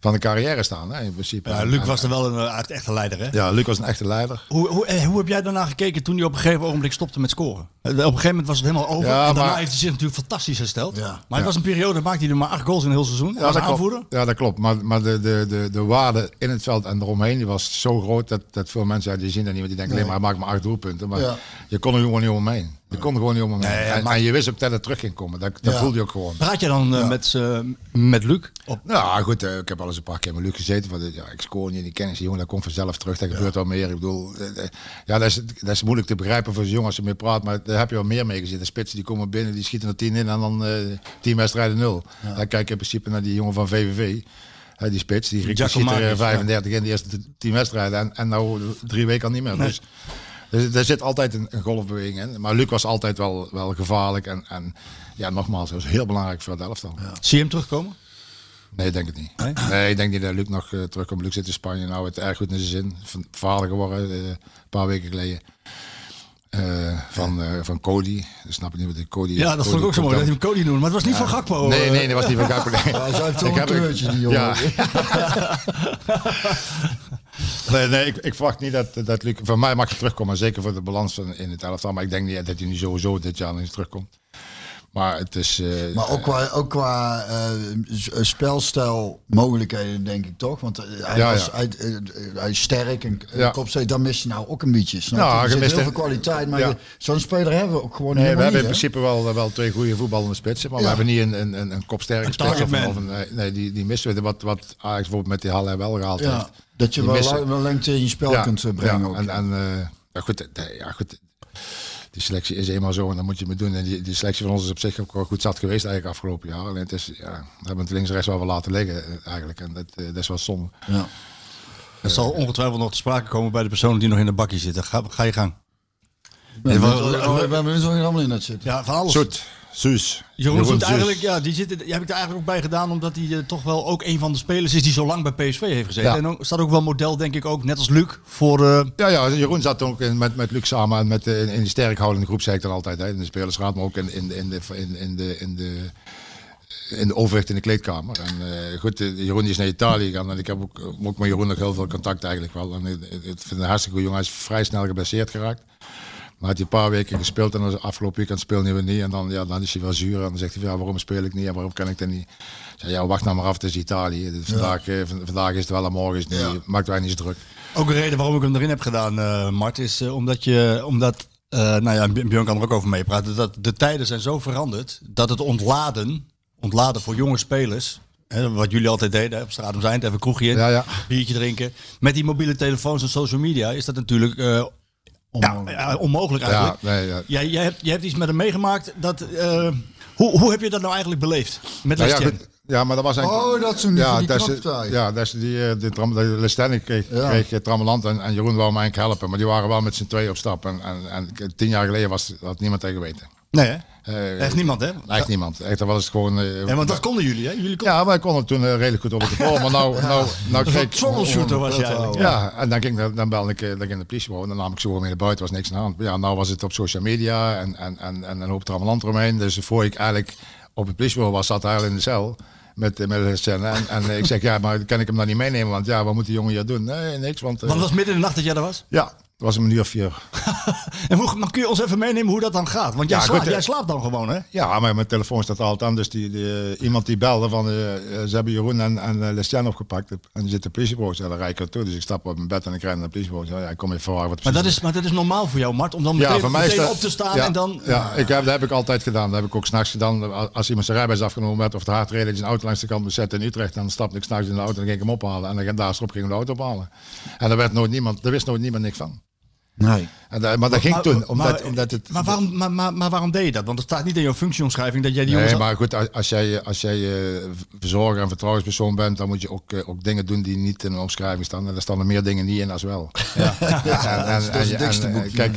van de carrière staan, hè, in principe. Ja, Luc en- was er wel een echt echte leider, hè? Ja, Luc was een echte leider. Hoe, hoe, eh, hoe heb jij daarna gekeken toen hij op een gegeven ogenblik stopte met scoren? Eh, Op een gegeven moment was het helemaal over. Ja, en daarna maar- heeft hij zich natuurlijk fantastisch hersteld. Ja. Maar het was een periode, maakte hij er maar acht goals in een heel seizoen. Ja, als dat aanvoerder. klopt. Ja, dat klopt. Maar, maar de, de, de, de waarde in het veld en eromheen die was zo groot dat, dat veel mensen die zien dat niet. Want die denken alleen maar, hij maakt maar acht doelpunten. Maar Ja. je kon er gewoon niet omheen. Je kon er gewoon niet. Nee, ja, en, maar- en je wist ook dat het terug ging komen. Dat, dat Ja. voelde je ook gewoon. Praat je dan eh, met, eh, met Luc? Op, Nou goed, eh, ik heb al eens een paar keer met Luc gezeten. Van, ja, ik scoor niet, die kennis, die jongen, dat komt vanzelf terug. Dat gebeurt wel meer. Ik bedoel, eh, eh, ja, dat is, dat is moeilijk te begrijpen voor zo'n jongen als je mee praat. Maar daar heb je wel meer mee gezien. De spitsen die komen binnen, die schieten er tien in en dan eh tien wedstrijden nul. Dan kijk je in principe naar die jongen van VVV. Hè, die spits, die die schiet er eh, Giacomakis, ja. 35 in de eerste tien wedstrijden. En, en nou drie weken al niet meer. Dus, dus er zit altijd een, een golfbeweging in. Maar Luc was altijd wel, wel gevaarlijk. En, en ja, nogmaals, dat was heel belangrijk voor het elftal. Zie je hem terugkomen? Nee, ik denk het niet. Nee? Nee, ik denk niet dat Luc nog eh, terugkomt. Luc zit in Spanje nou het erg goed in zijn zin. Van- Vader geworden eh, een paar weken geleden. Eh, van, eh, van Cody. Dat snap ik niet wat de Cody Ja, dat vond ik ook zo mooi dat hij hem Cody noemde. Maar het was niet van Gakpo. Nee, nee, dat was niet van Gakpo. Nee. Ja, hij heeft toch Ik een heb- die jongen. Ja. nee, nee ik, ik verwacht niet dat, dat Luc... Voor mij mag hij terugkomen, zeker voor de balans van, in het elftal. Maar ik denk niet dat hij nu sowieso dit jaar nog eens terugkomt. Maar het is... eh, Maar ook qua, ook qua eh, eh, spelstijl mogelijkheden, denk ik toch? Want hij, Ja, was, ja. Hij, hij is sterk en Ja. dan mist je nou ook een beetje. Snap Ja, je? je er zit mist heel veel kwaliteit, maar Ja. zo'n speler hebben we ook gewoon Nee, we hebben in niet, principe wel, wel twee goede voetballende spitsen. Maar we hebben niet een, een, een, een kopsterke Een spits. Of, een, nee, nee, die, die missen we. Wat, wat Ajax bijvoorbeeld met die Halle wel gehaald heeft. Ja, dat je wel, wel lengte in je spel kunt eh, brengen ja, ook. En, en eh, ja, goed, eh, ja, goed, die selectie is eenmaal zo en dan moet je het doen. En die, die selectie van ons is op zich ook wel goed zat geweest eigenlijk afgelopen jaar. Alleen het is, ja, we hebben het links en rechts wel wel laten liggen eigenlijk. En dat, eh, dat is wel zonde. ja. Er zal ongetwijfeld nog te sprake komen bij de personen die nog in de bakje zitten. Ga, ga je gang. Ja, benieuwd wel- waar- ik ben benieuwd waar je allemaal in het zitten. Ja, van alles. Zoet, Suus. Jeroen Suus. eigenlijk, ja, die, zit, die heb ik er eigenlijk ook bij gedaan, omdat hij eh, toch wel ook een van de spelers is die zo lang bij PSV heeft gezeten. Ja. En ook, staat ook wel model, denk ik ook, net als Luc, voor... eh, Ja, ja, Jeroen zat ook in, met, met Luc samen en met, eh, in, in de sterkhoudende groep, zei ik dan altijd. Hè, in de spelersraad, maar ook in, in, in, de, in, in, de, in, de, in de overwicht in de kleedkamer. En goed, Jeroen is naar Italië gegaan en ik heb ook, ook met Jeroen nog heel veel contact eigenlijk wel. En ik, ik vind het een hartstikke goed jongen. Hij is vrij snel geblesseerd geraakt. Maar had hij een paar weken gespeeld en dan afgelopen weekend speelde hij niet. En dan, ja, dan is hij wel zuur. En dan zegt hij, van, ja, waarom speel ik niet en waarom kan ik dat niet? Zei, ja, wacht nou maar af, het is Italië. Vandaag, eh, vandaag is het wel en morgen is het niet. Ja. Maakt wij niet druk. Ook een reden waarom ik hem erin heb gedaan, eh, Mart, is eh, omdat je, omdat, eh, nou ja, Björn kan er ook over meepraten, dat de tijden zijn zo veranderd dat het ontladen, ontladen voor jonge spelers, hè, wat jullie altijd deden, op straat om zijn, even kroegje in, Ja, ja. biertje drinken, met die mobiele telefoons en social media is dat natuurlijk ja, ja, onmogelijk eigenlijk. Ja, nee, ja. Jij, jij, hebt, jij hebt iets met hem meegemaakt. Dat, eh, hoe, hoe heb je dat nou eigenlijk beleefd? Met Nou ja, Lestien? ja, maar dat was eigenlijk... Oh, dat is die van die dat. Ja, dat is die, eh, de, tram, de Lestenne kreeg, Ja. kreeg eh, Trammeland en, en Jeroen wou mij eigenlijk helpen. Maar die waren wel met z'n tweeën op stap. En, en, en tien jaar geleden was, had niemand tegen weten. Nee, hè? Eh, Echt niemand, hè? Echt niemand. Echt, dat was gewoon... eh, Ja, want dat konden jullie, hè? Jullie konden... ja, wij konden toen eh, redelijk goed op het geval. Maar nou, nou, nou kreeg troubleshooter was je eigenlijk. Ja, en dan, ging, dan belde ik, dan ging ik in de politiebureau en dan nam ik zo gewoon mee naar buiten, was niks aan de hand. Ja, nou was het op social media en, en, en, en een hoop trammeland eromheen. Dus voor ik eigenlijk op het politiebureau was, zat hij al in de cel met, met de. En, en ik zeg, ja, maar kan ik hem dan niet meenemen? Want ja, wat moet die jongen hier doen? Nee, niks, want... Want het was midden in de nacht dat jij er was. ja, was een uur of vier. En hoe, kun je ons even meenemen hoe dat dan gaat? Want jij, Ja, slaapt, goed, eh, jij slaapt dan gewoon, hè? Ja, maar mijn telefoon staat altijd aan. Dus die, die, eh, iemand die belde van, eh, ze hebben Jeroen en, en Lestian opgepakt. En die zit de politiebureau. Ja, dan rijd ik toe. Dus ik stap op mijn bed en ik rijd naar de politiebureau. Ja, ik kom even vragen wat Maar dat, is, maar dat is normaal voor jou, Mart, om dan meteen, ja, mij is meteen dat, op te staan ja, en dan... Ja, ik heb, dat heb ik altijd gedaan. Dat heb ik ook s'nachts gedaan. Als- iemand zijn rijbewijs afgenomen werd of de hard reden, je een auto langs de kant zetten in Utrecht, dan stapte ik s'nachts in de auto en ging ik hem ophalen. En dan daar ging ik de auto ophalen. En daar werd nooit niemand, daar wist nooit niemand niks van. Nee. En maar dat ging Maar- toen, omdat, maar- omdat het... Maar waarom, maar, maar, maar waarom deed je dat? Want het staat niet in jouw functieomschrijving dat jij die jongens... Nee, maar goed, als- jij, als jij eh, verzorger en vertrouwenspersoon bent, dan moet je ook, eh, ook dingen doen die niet in een omschrijving staan. En er staan er meer dingen niet in als wel. Ja. en, en. Kijk,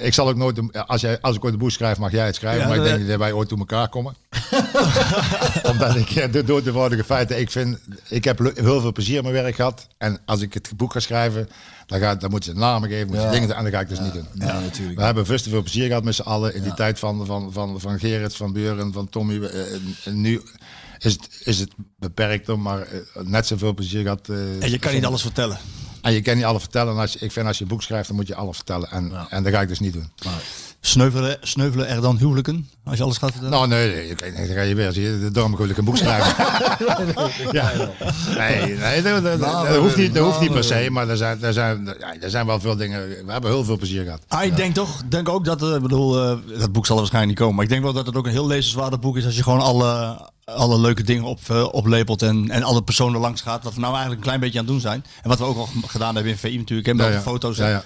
ik zal ook nooit, als, jij, als ik ooit een boek schrijf, mag jij het schrijven. Ja, maar ik denk niet dat wij ooit toe elkaar komen. Omdat ik eh, de dood eenvoudige feiten, ik vind, ik heb heel veel plezier in mijn werk gehad. En als ik het boek ga schrijven, dan, dan moet je namen geven, moet je dingen, en dat ga ik dus niet doen. Ja, natuurlijk. We hebben te veel plezier gehad met z'n allen in die tijd van, van, van, van Gerrit, van Buren, van Tommy. Eh, en- en nu is het, is het beperkter, maar eh, net zoveel plezier gehad. eh, En je kan niet alles vertellen. En je kan niet alles vertellen. En als je, ik vind als je een boek schrijft, dan moet je alles vertellen. En, en dat ga ik dus niet doen. Sneuvelen, sneuvelen er dan huwelijken? Als je alles gaat vertellen? Nou, nee, nee, nee, dan ga je weer. Zie je, daarom wil ik een boek schrijven. ja. Nee, nee dat, dat- dat- dat hoeft niet, dat hoeft niet per se. Maar er zijn, er, zijn, ja, er zijn wel veel dingen. We hebben heel veel plezier gehad. Ah, ik denk toch, denk ook dat, eh, ik bedoel, eh, dat boek zal er waarschijnlijk niet komen. Maar ik denk wel dat het ook een heel lezenswaardig boek is als je gewoon alle, alle leuke dingen op, eh, oplepelt en, en alle personen langs gaat. Wat we nou eigenlijk een klein beetje aan het doen zijn. En wat we ook al gedaan hebben in VI natuurlijk, en met Ja, de ja. foto's. Ja, ja.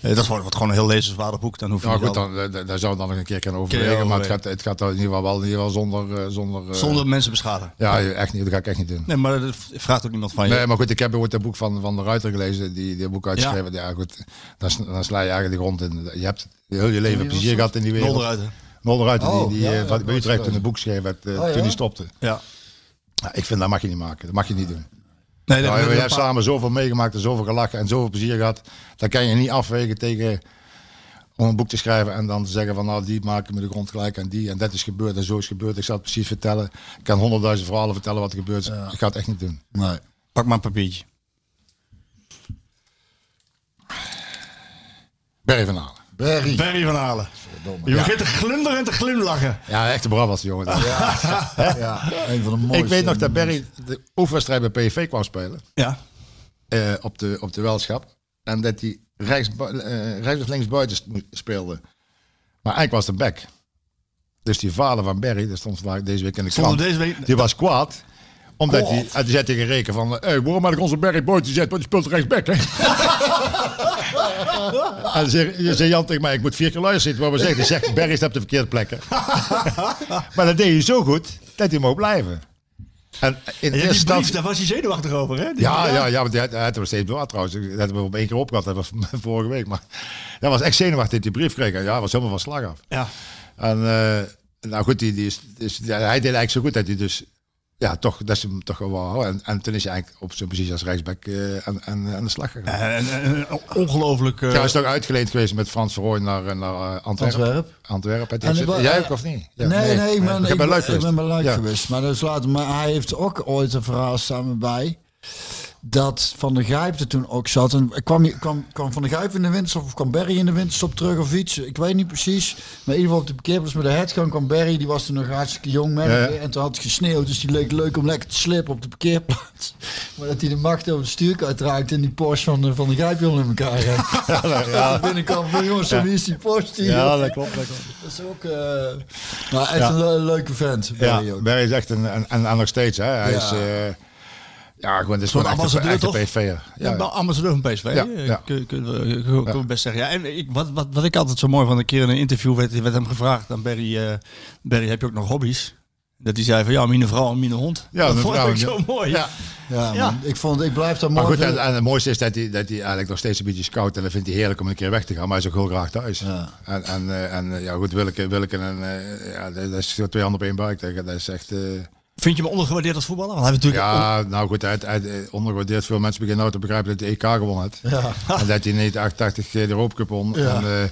Dat wordt gewoon een heel lezenswaardig boek. Dan hoef je Nou goed, al- dan, eh, daar zou ik dan nog een keer kunnen overwegen. Maar het gaat, het gaat in ieder geval wel in ieder geval zonder... eh, zonder, eh, zonder mensen beschadigen. Ja, echt niet. Dat ga ik echt niet doen. Nee, maar dat vraagt ook niemand van je. Nee, maar goed, ik heb ooit het boek van, van de Ruiter gelezen, die, die boek uitgeschreven. Ja, goed, dan, dan sla je eigenlijk de grond in. Je hebt heel je leven plezier gehad in die wereld. Nol eruit, hè? Nol de Ruiter, Oh, die, die ja, eh, ja, bij dat Utrecht een boek schreef, werd, eh, Oh, ja? toen hij stopte. Ja. Ja, ik vind dat mag je niet maken. Dat mag je niet doen. Nee, Nou, we hebben samen zoveel meegemaakt en zoveel gelachen en zoveel plezier gehad. Dat kan je niet afwegen tegen om een boek te schrijven en dan te zeggen van nou die maken me de grond gelijk en die en dat is gebeurd en zo is gebeurd. Ik zal het precies vertellen. Ik kan honderdduizend verhalen vertellen wat er gebeurd is. Ik ga het echt niet doen. Nee. Pak maar een papiertje. Barry van Halen. Barry. Barry van Halen. Je begint te glunderen en te glimlachen. Ja, echte Brabants jongen. Ja, een van de mooiste. Ik weet nog dat Barry de oefenwedstrijd bij PSV kwam spelen. Ja. eh, op, de, op de welschap. En dat hij rechts, eh, rechts of links buiten speelde. Maar eigenlijk was het een back. Dus die vader van Barry, dat stond vandaag deze week in de krant. deze week- Die was kwaad. Omdat hij, die zei tegen Reken van, hey, waarom heb ik onze Barry buiten gezet? Want die speelt rechtsback, hè? en zei, je zei Jan tegen mij, ik moet vier keer luisteren. Maar we zeggen, hij zegt, Barry staat op de verkeerde plekken. maar dat deed hij zo goed, dat hij mocht blijven. En in En brief, daar was hij zenuwachtig over, hè? Die- Ja, ja, ja, want hij, hij had er steeds door trouwens. Dat hebben we op één keer opgehad. Dat was vorige week. Maar dat was echt zenuwachtig dat hij die brief kreeg. Ja, hij was helemaal van slag af. Ja. En eh, nou goed, die, die is, ja, hij deed eigenlijk zo goed dat hij dus... Ja, toch, dat is hem toch wel wou. En, en toen is hij eigenlijk op zijn positie als rechtsback eh, aan, aan, aan de slag gegaan. En, en, en ongelooflijk... eh, Ja, hij is toch uitgeleend geweest met Frans Verrooy naar, naar eh, Antwerpen. Antwerp. Antwerpen. En Heb ik je- wa- Jij ook of niet? Ja, nee, nee, ik ben, ik, leuk ben, ik ben bij Luik Ja. geweest. Maar, dat is later, maar hij heeft ook ooit een verhaal samen bij. Dat Van de Gijp er toen ook zat. En kwam, kwam, kwam Van de Gijp in de winterstop of kwam Barry in de winterstop terug of iets? Ik weet niet precies. Maar in ieder geval op de parkeerplaats met de headgang kwam Barry. Die was toen nog hartstikke jong. Man, Ja. En toen had het gesneeuwd. Dus die leek leuk om lekker te slippen op de parkeerplaats. Maar dat hij de macht over het stuur kwijtraakte. En die Porsche van, de- van de Gijp in elkaar. Ja, ja. binnenkwam van jongens, zo wie is die Porsche hier? Ja, dat klopt. Dat klopt. Dat is ook nou, echt een le- leuke vent. Barry Ja, ook. Is echt een, en, en, nog steeds, hè. Hij is, eh, ja, gewoon, het is gewoon een, ambassadeur, echt een toch? PSV'er. Ja, Ja, wel ambassadeur van PSV. Ja, eh, ja. kun- Kunnen we, best zeggen. Ja, en ik, wat, wat, wat ik altijd zo mooi van een keer in een interview werd, werd hem gevraagd aan Barry, eh, Barry, heb je ook nog hobby's? Dat hij zei van ja, mine vrouw en mine hond. Ja, dat mijn vond vrouw, ik ja. zo mooi. Ja. Ja, Ja. Ik, vond, ik blijf daar Maar mooi goed, en, het mooiste is dat hij, dat hij eigenlijk nog steeds een beetje scout en dat vindt hij heerlijk om een keer weg te gaan, maar hij is ook heel graag thuis. Ja. En, en, eh, en eh, ja, goed, Willeke, Willeke en, eh, ja, dat is zo twee handen op één buik. Dat, is echt... eh, Vind je me ondergewaardeerd als voetballer? Want hij heeft natuurlijk ja, nou goed, hij, ondergewaardeerd. Veel mensen beginnen nou te begrijpen dat hij EK gewonnen had. Ja. En dat hij niet 88 de Europa Cup won. Ja. En,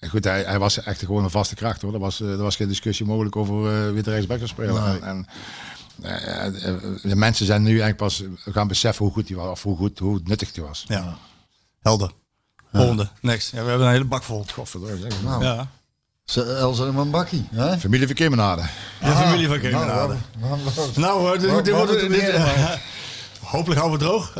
eh, goed, hij, hij was echt gewoon een vaste kracht hoor. Er was, eh, er was geen discussie mogelijk over eh, wie de rechtsback zou spelen. Nee. En, en, eh, eh, de mensen zijn nu eigenlijk pas gaan beseffen hoe goed hij was. Of hoe, goed, hoe nuttig hij was. Ja. Helder. Volgende. Next. Ja, we hebben een hele bak vol. Godverdomme, zeg. Nou, Ja. Ze- Elsa en een bakkie. Hè? Familie Verkeermenade. De familie van Nou, Kemenade. nou, dit, dit wordt... dit- hopelijk houden we het droog.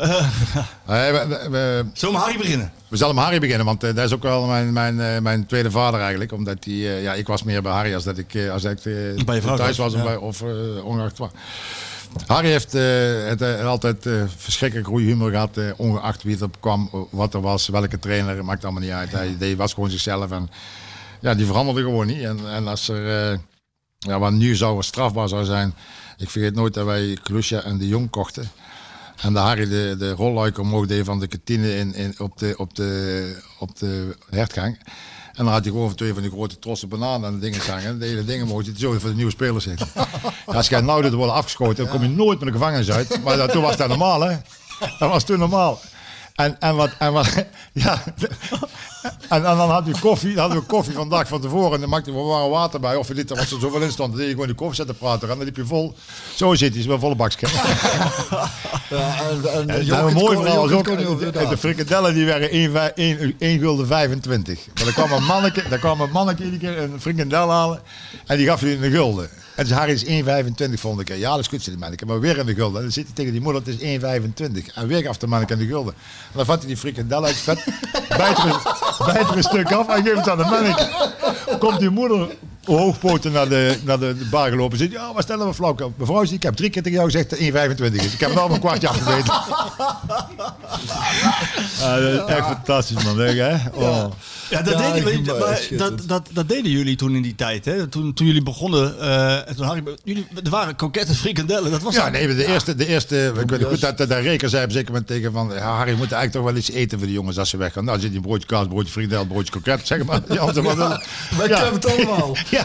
Eh, we, we, we, Zullen we met Harry beginnen? we zullen met Harry beginnen, want eh, dat is ook wel mijn, mijn, eh, mijn tweede vader eigenlijk. Omdat die, eh, ja, ik was meer bij Harry als dat ik, eh, als ik Bij thuis was, of, ja. bij, of ongeacht wat. Harry heeft eh, het, altijd eh, verschrikkelijk goede humor gehad, eh, ongeacht wie erop kwam, wat er was, welke trainer, maakt allemaal niet uit. Hij, die was gewoon zichzelf en ja, die veranderde gewoon niet. En, en als er, eh, ja, wat nu zou strafbaar zou zijn, ik vergeet nooit dat wij Klusja en de Jong kochten. En de Harry de, de rolluiker omhoog deed van de kantine in, in, op, de, op, de, op de hertgang. En dan had hij gewoon twee van die grote trossen bananen aan de dingen hangen. De hele dingen mocht hij zo voor de nieuwe spelers zitten. Als jij nou dit wordt afgeschoten, dan kom je nooit meer de gevangenis uit. Maar toen was dat normaal, hè? Dat was toen normaal. En, en wat, en wat, ja. En, en dan had u koffie, dan hadden we koffie van de dag van tevoren. En dan maakte we warm water bij. Of je was er zoveel in stond. Dan deed je gewoon die koffie zetten praten. En dan liep je vol. Zo zit hij, is wel volle bakje. Ja, en, en, een mooi verhaal Jochit ook, de, de frikadellen die werden 1, 1, 1 gulden 25. Maar dan kwam een manneke, daar kwam een manneke iedere keer een frikandel halen en die gaf je een gulden. En dus Harry is 1,25 vond ik. Ja, dat is goed, zei die manneke, maar weer in de gulden. En dan zit hij tegen die moeder, het is 1,25. En weer gaf de manneke de gulden. En dan vat hij die frikandel uit vet, bijt er, een- bijt er een stuk af en geeft het aan de manneke. Komt die moeder hoogpoten naar de, naar de, bar gelopen. Zegt, ja, wat stellen we flauw? Mevrouw, ik heb drie keer tegen jou gezegd dat 1,25 is. Ik heb het al een kwartje afgeweten. Ah, dat is echt fantastisch, man. Denk, je, hè? Oh. Ja, dat, Ja, deden, maar dat, dat, dat deden jullie toen in die tijd, hè? Toen, toen jullie begonnen. eh, en toen Harry, jullie, er waren kokette frikandellen. Dat was Ja, nee, de eerste, de eerste ik weet goed dat, dat de reker zei op een zeker moment tegen van, ja, Harry, we moeten eigenlijk toch wel iets eten voor de jongens als ze weggaan. Nou, zit die broodje kaas, broodje frikandel, broodje kroket, zeg maar. Maar willen. Wij Ja. kennen het allemaal.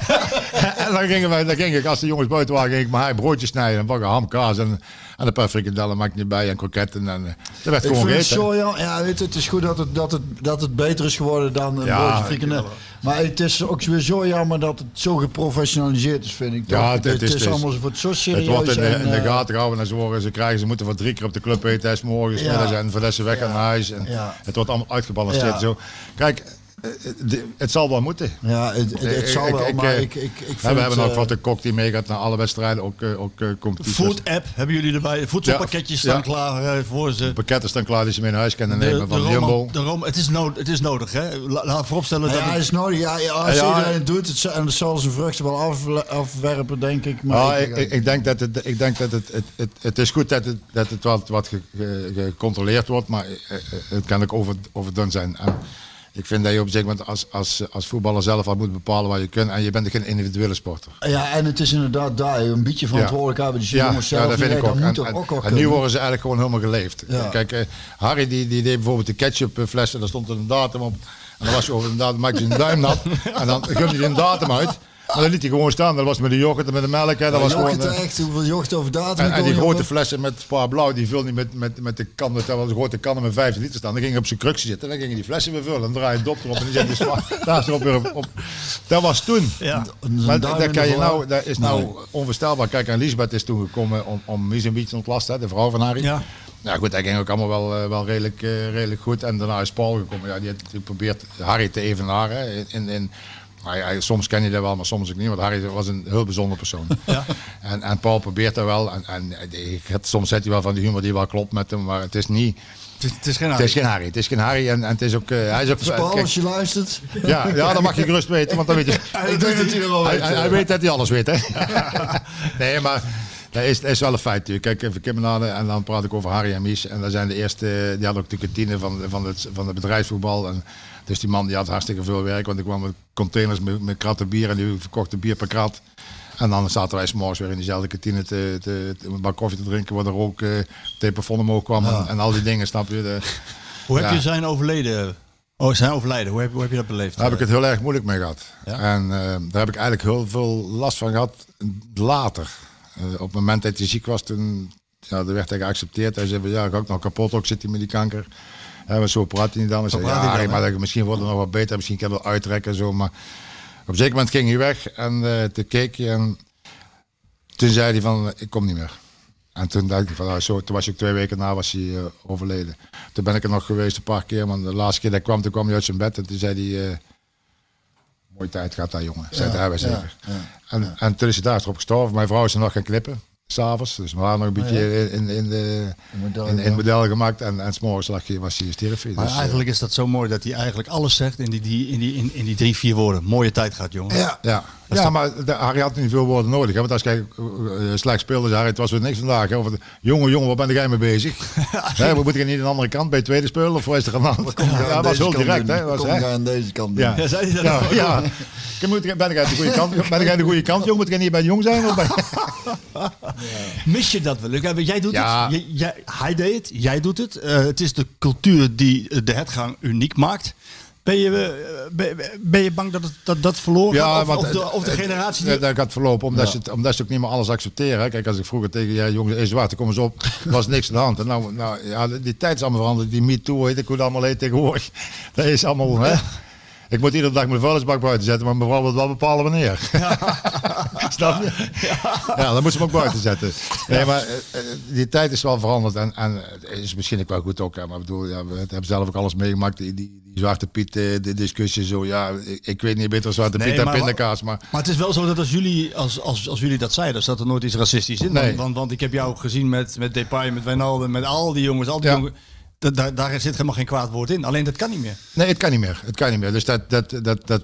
Ja, en dan gingen wij, dan ging ik, als de jongens buiten waren, ging ik maar broodjes snijden en bakken ham, kaas en, en een paar frikandellen maak ik niet bij en kroketten en eh, dat werd Ik gewoon vind het zo, ja, ja weet het is goed dat het, dat, het, dat het beter is geworden dan een Ja, broodje frikandel. Maar het is ook weer zo jammer dat het zo geprofessionaliseerd is, vind ik. Ja, het- het, het is is allemaal het wordt zo serieus. Het wordt in en, in de eh, gaten gehouden en ze, worden, ze krijgen, ze moeten voor drie keer op de club eten, is morgens, middags en voor ze weg naar huis. En. Het wordt allemaal uitgebalanceerd zo. Kijk, eh, de- het zal wel moeten. Ja, het, zal ik- wel, ik, maar eh, ik, ik, ik Ja, we hebben ook eh, wat de kok die meegaat naar alle wedstrijden, ook, eh, ook eh, competities. Food app hebben jullie erbij. Voedselpakketjes Ja. staan klaar eh, voor ze. Pakketten staan klaar die ze mee naar huis kunnen nemen van Jumbo. de Roma- het, is nood, het is nodig, hè? La- Laat vooropstellen dat ja, het- is nodig. Ja, ja, als Ja, iedereen het doet, het, zal- en zal zijn vruchten wel af, afwerpen, denk ik. Maar Ah, ik, ik, denk dat het, ik denk dat het, het, het, het is goed dat het, dat het wat, wat ge- ge- gecontroleerd wordt, maar eh, eh, het kan ook over, overdone zijn. En ik vind dat je op zich moment als, als, als voetballer zelf al moet bepalen wat je kunt en je bent geen individuele sporter. ja, en het is inderdaad daar een beetje verantwoordelijkheid hebben. Dus die jongens zelf, ja, dat vind ik ook. En, toch en- ook wel en nu worden ze eigenlijk gewoon helemaal geleefd. Ja. Kijk, eh, Harry die, die deed bijvoorbeeld de ketchupfles en daar stond er een datum op. En dan was je over een datum, maakte je een duim nat. En dan gumde hij een datum uit. Maar dan liet hij gewoon staan. Dat was met de yoghurt en met de melk. Hè. Dat was gewoon, eh, echt, hoeveel jocht over datum. en, en die grote op- flessen met spa blauw, die vulde hij met, met, met de kan. Dat was een grote kannen met 15 liter staan. Dan ging hij op zijn krukje zitten. En dan gingen die flessen weer vullen. Dan draai je dop erop en die zet die spa. Daar is erop weer op. op. Dat was toen. Ja. Maar dat, kan je nou, dat is nou Nee. onvoorstelbaar. Kijk, en Lisbeth is toen gekomen om, om Mies een beetje te ontlasten, hè, de vrouw van Harry. Ja. Nou goed, dat ging ook allemaal wel, eh, wel redelijk, eh, redelijk goed. En daarna is Paul gekomen. Ja, die, heeft- die probeert Harry te evenaren. In, in, maar ja, soms ken je dat wel, maar soms ook niet. Want Harry was een heel bijzonder persoon. En, en Paul probeert dat wel. En, en ik had- soms zet hij wel van die humor die wel klopt met hem. Maar het is niet... Het is, het is geen Het is geen Harry. Het is geen Harry. En, en het is ook... eh, hij is ook Paul, kijk, als je luistert. ja, ja, dat mag je gerust weten. Want dan weet je... ik denk dat hij er wel Hij, weet. hij, hij weet dat hij alles weet, hè? nee, maar dat is, dat is wel een feit natuurlijk. Kijk, even Kimmenade en dan praat ik over Harry en Mies. En dat zijn de eerste, die hadden ook de kantine van, van, het, van het bedrijfsvoetbal. En dus die man die had hartstikke veel werk, want ik kwam met containers met, met kratten bier en die verkochten bier per krat. En dan zaten wij s'morgens weer in diezelfde kantine te, te, te- een bak koffie te drinken, waar de rook uh, tegen plafond omhoog kwam en, en al die dingen, snap je? De, Hoe heb je zijn overleden... Oh, zijn overlijden. Hoe heb, hoe heb je dat beleefd? Daar heb ik het heel erg moeilijk mee gehad. En eh, daar heb ik eigenlijk heel veel last van gehad later. Eh, op het moment dat hij ziek was, toen ja, er werd hij geaccepteerd. Hij zei, van, ja, ik ga ook nog kapot, ook zit hij met die kanker. Ja, maar zo praat hij niet praat ja, dan, maar dat- misschien wordt het nog wat beter, misschien kan het wel uitrekken en zo. Maar op een zeker moment ging hij weg en eh toen keek hij en toen zei hij van, ik kom niet meer. En toen dacht ik van, nou, zo, toen was ik twee weken na was hij eh, overleden. Toen ben ik er nog geweest een paar keer, maar de laatste keer dat ik kwam, toen kwam hij uit zijn bed en toen zei hij, eh, mooie tijd gaat dat jongen, zei hij bij zeker. En, en toen is hij daar erop gestorven. Mijn vrouw is er nog gaan knippen, s'avonds. Dus we waren nog een beetje in, in, de, in, in model gemaakt en, en s'morgens lag hij, was hij sterven. Maar Dus, eh, eigenlijk is dat zo mooi dat hij eigenlijk alles zegt in die, die, in die, in, in die drie, vier woorden. Mooie tijd gaat, jongen. Ja, ja, Ja, maar de, Harry had niet veel woorden nodig. Hè? Want als jij eh, slecht speelde, zei hij, het was weer niks vandaag. Hè? Of het, jongen, jongen, waar ben jij mee bezig? hè, we moeten niet aan de andere kant bij het tweede spelen? Of waar is er aan de hand? Ja, was heel direct. Hè? Was, hè? aan deze kant Ja. doen. Ja, zei Ja, ook? ja. Ik moet, ben ik uit de goede kant? Ben ik uit de goede kant, jong? Moet ik niet bij de jong zijn? Of bij... Mis je dat wel? Jij doet het. Jij, jij- hij deed het. Jij doet het. Eh, het is de cultuur die eh, de hetgang uniek maakt. Ben je, eh, ben, ben je bang dat het, dat, dat verloren gaat? Of, of de, of de generatie die... Dat gaat verlopen, omdat, ze het, omdat ze ook niet meer alles accepteren. Kijk, als ik vroeger tegen jij jongens, is zwart, kom eens op, er was niks aan de hand. En nou, nou ja, die tijd is allemaal veranderd. Die MeToo, weet ik hoe het allemaal heet tegenwoordig. Dat is allemaal, hè. Ik moet iedere dag mijn vuilnisbak buiten zetten, maar mevrouw wil wel bepalen wanneer. Snap je? Ja. dan moet ze hem ook buiten zetten. Nee, maar eh, eh, die tijd is wel veranderd en, en het is misschien ook wel goed ook. Hè, maar ik bedoel, ja, we hebben zelf ook alles meegemaakt. Die, die, die Zwarte Piet, eh, de discussie zo. Ja, ik, weet niet beter Zwarte Nee, Piet en maar- pindakaas, maar... Maar het is wel zo dat als jullie, als, als, als jullie dat zeiden, staat er nooit iets racistisch in. Nee. Want, want, want ik heb jou gezien met, met Depay, met Wijnaldum, met al die jongens, al die Ja. jongens. Da- daar, daar zit helemaal geen kwaad woord in. Alleen dat kan niet meer. Nee, het kan niet meer. Het kan niet meer. Dus dat, dat, dat, dat,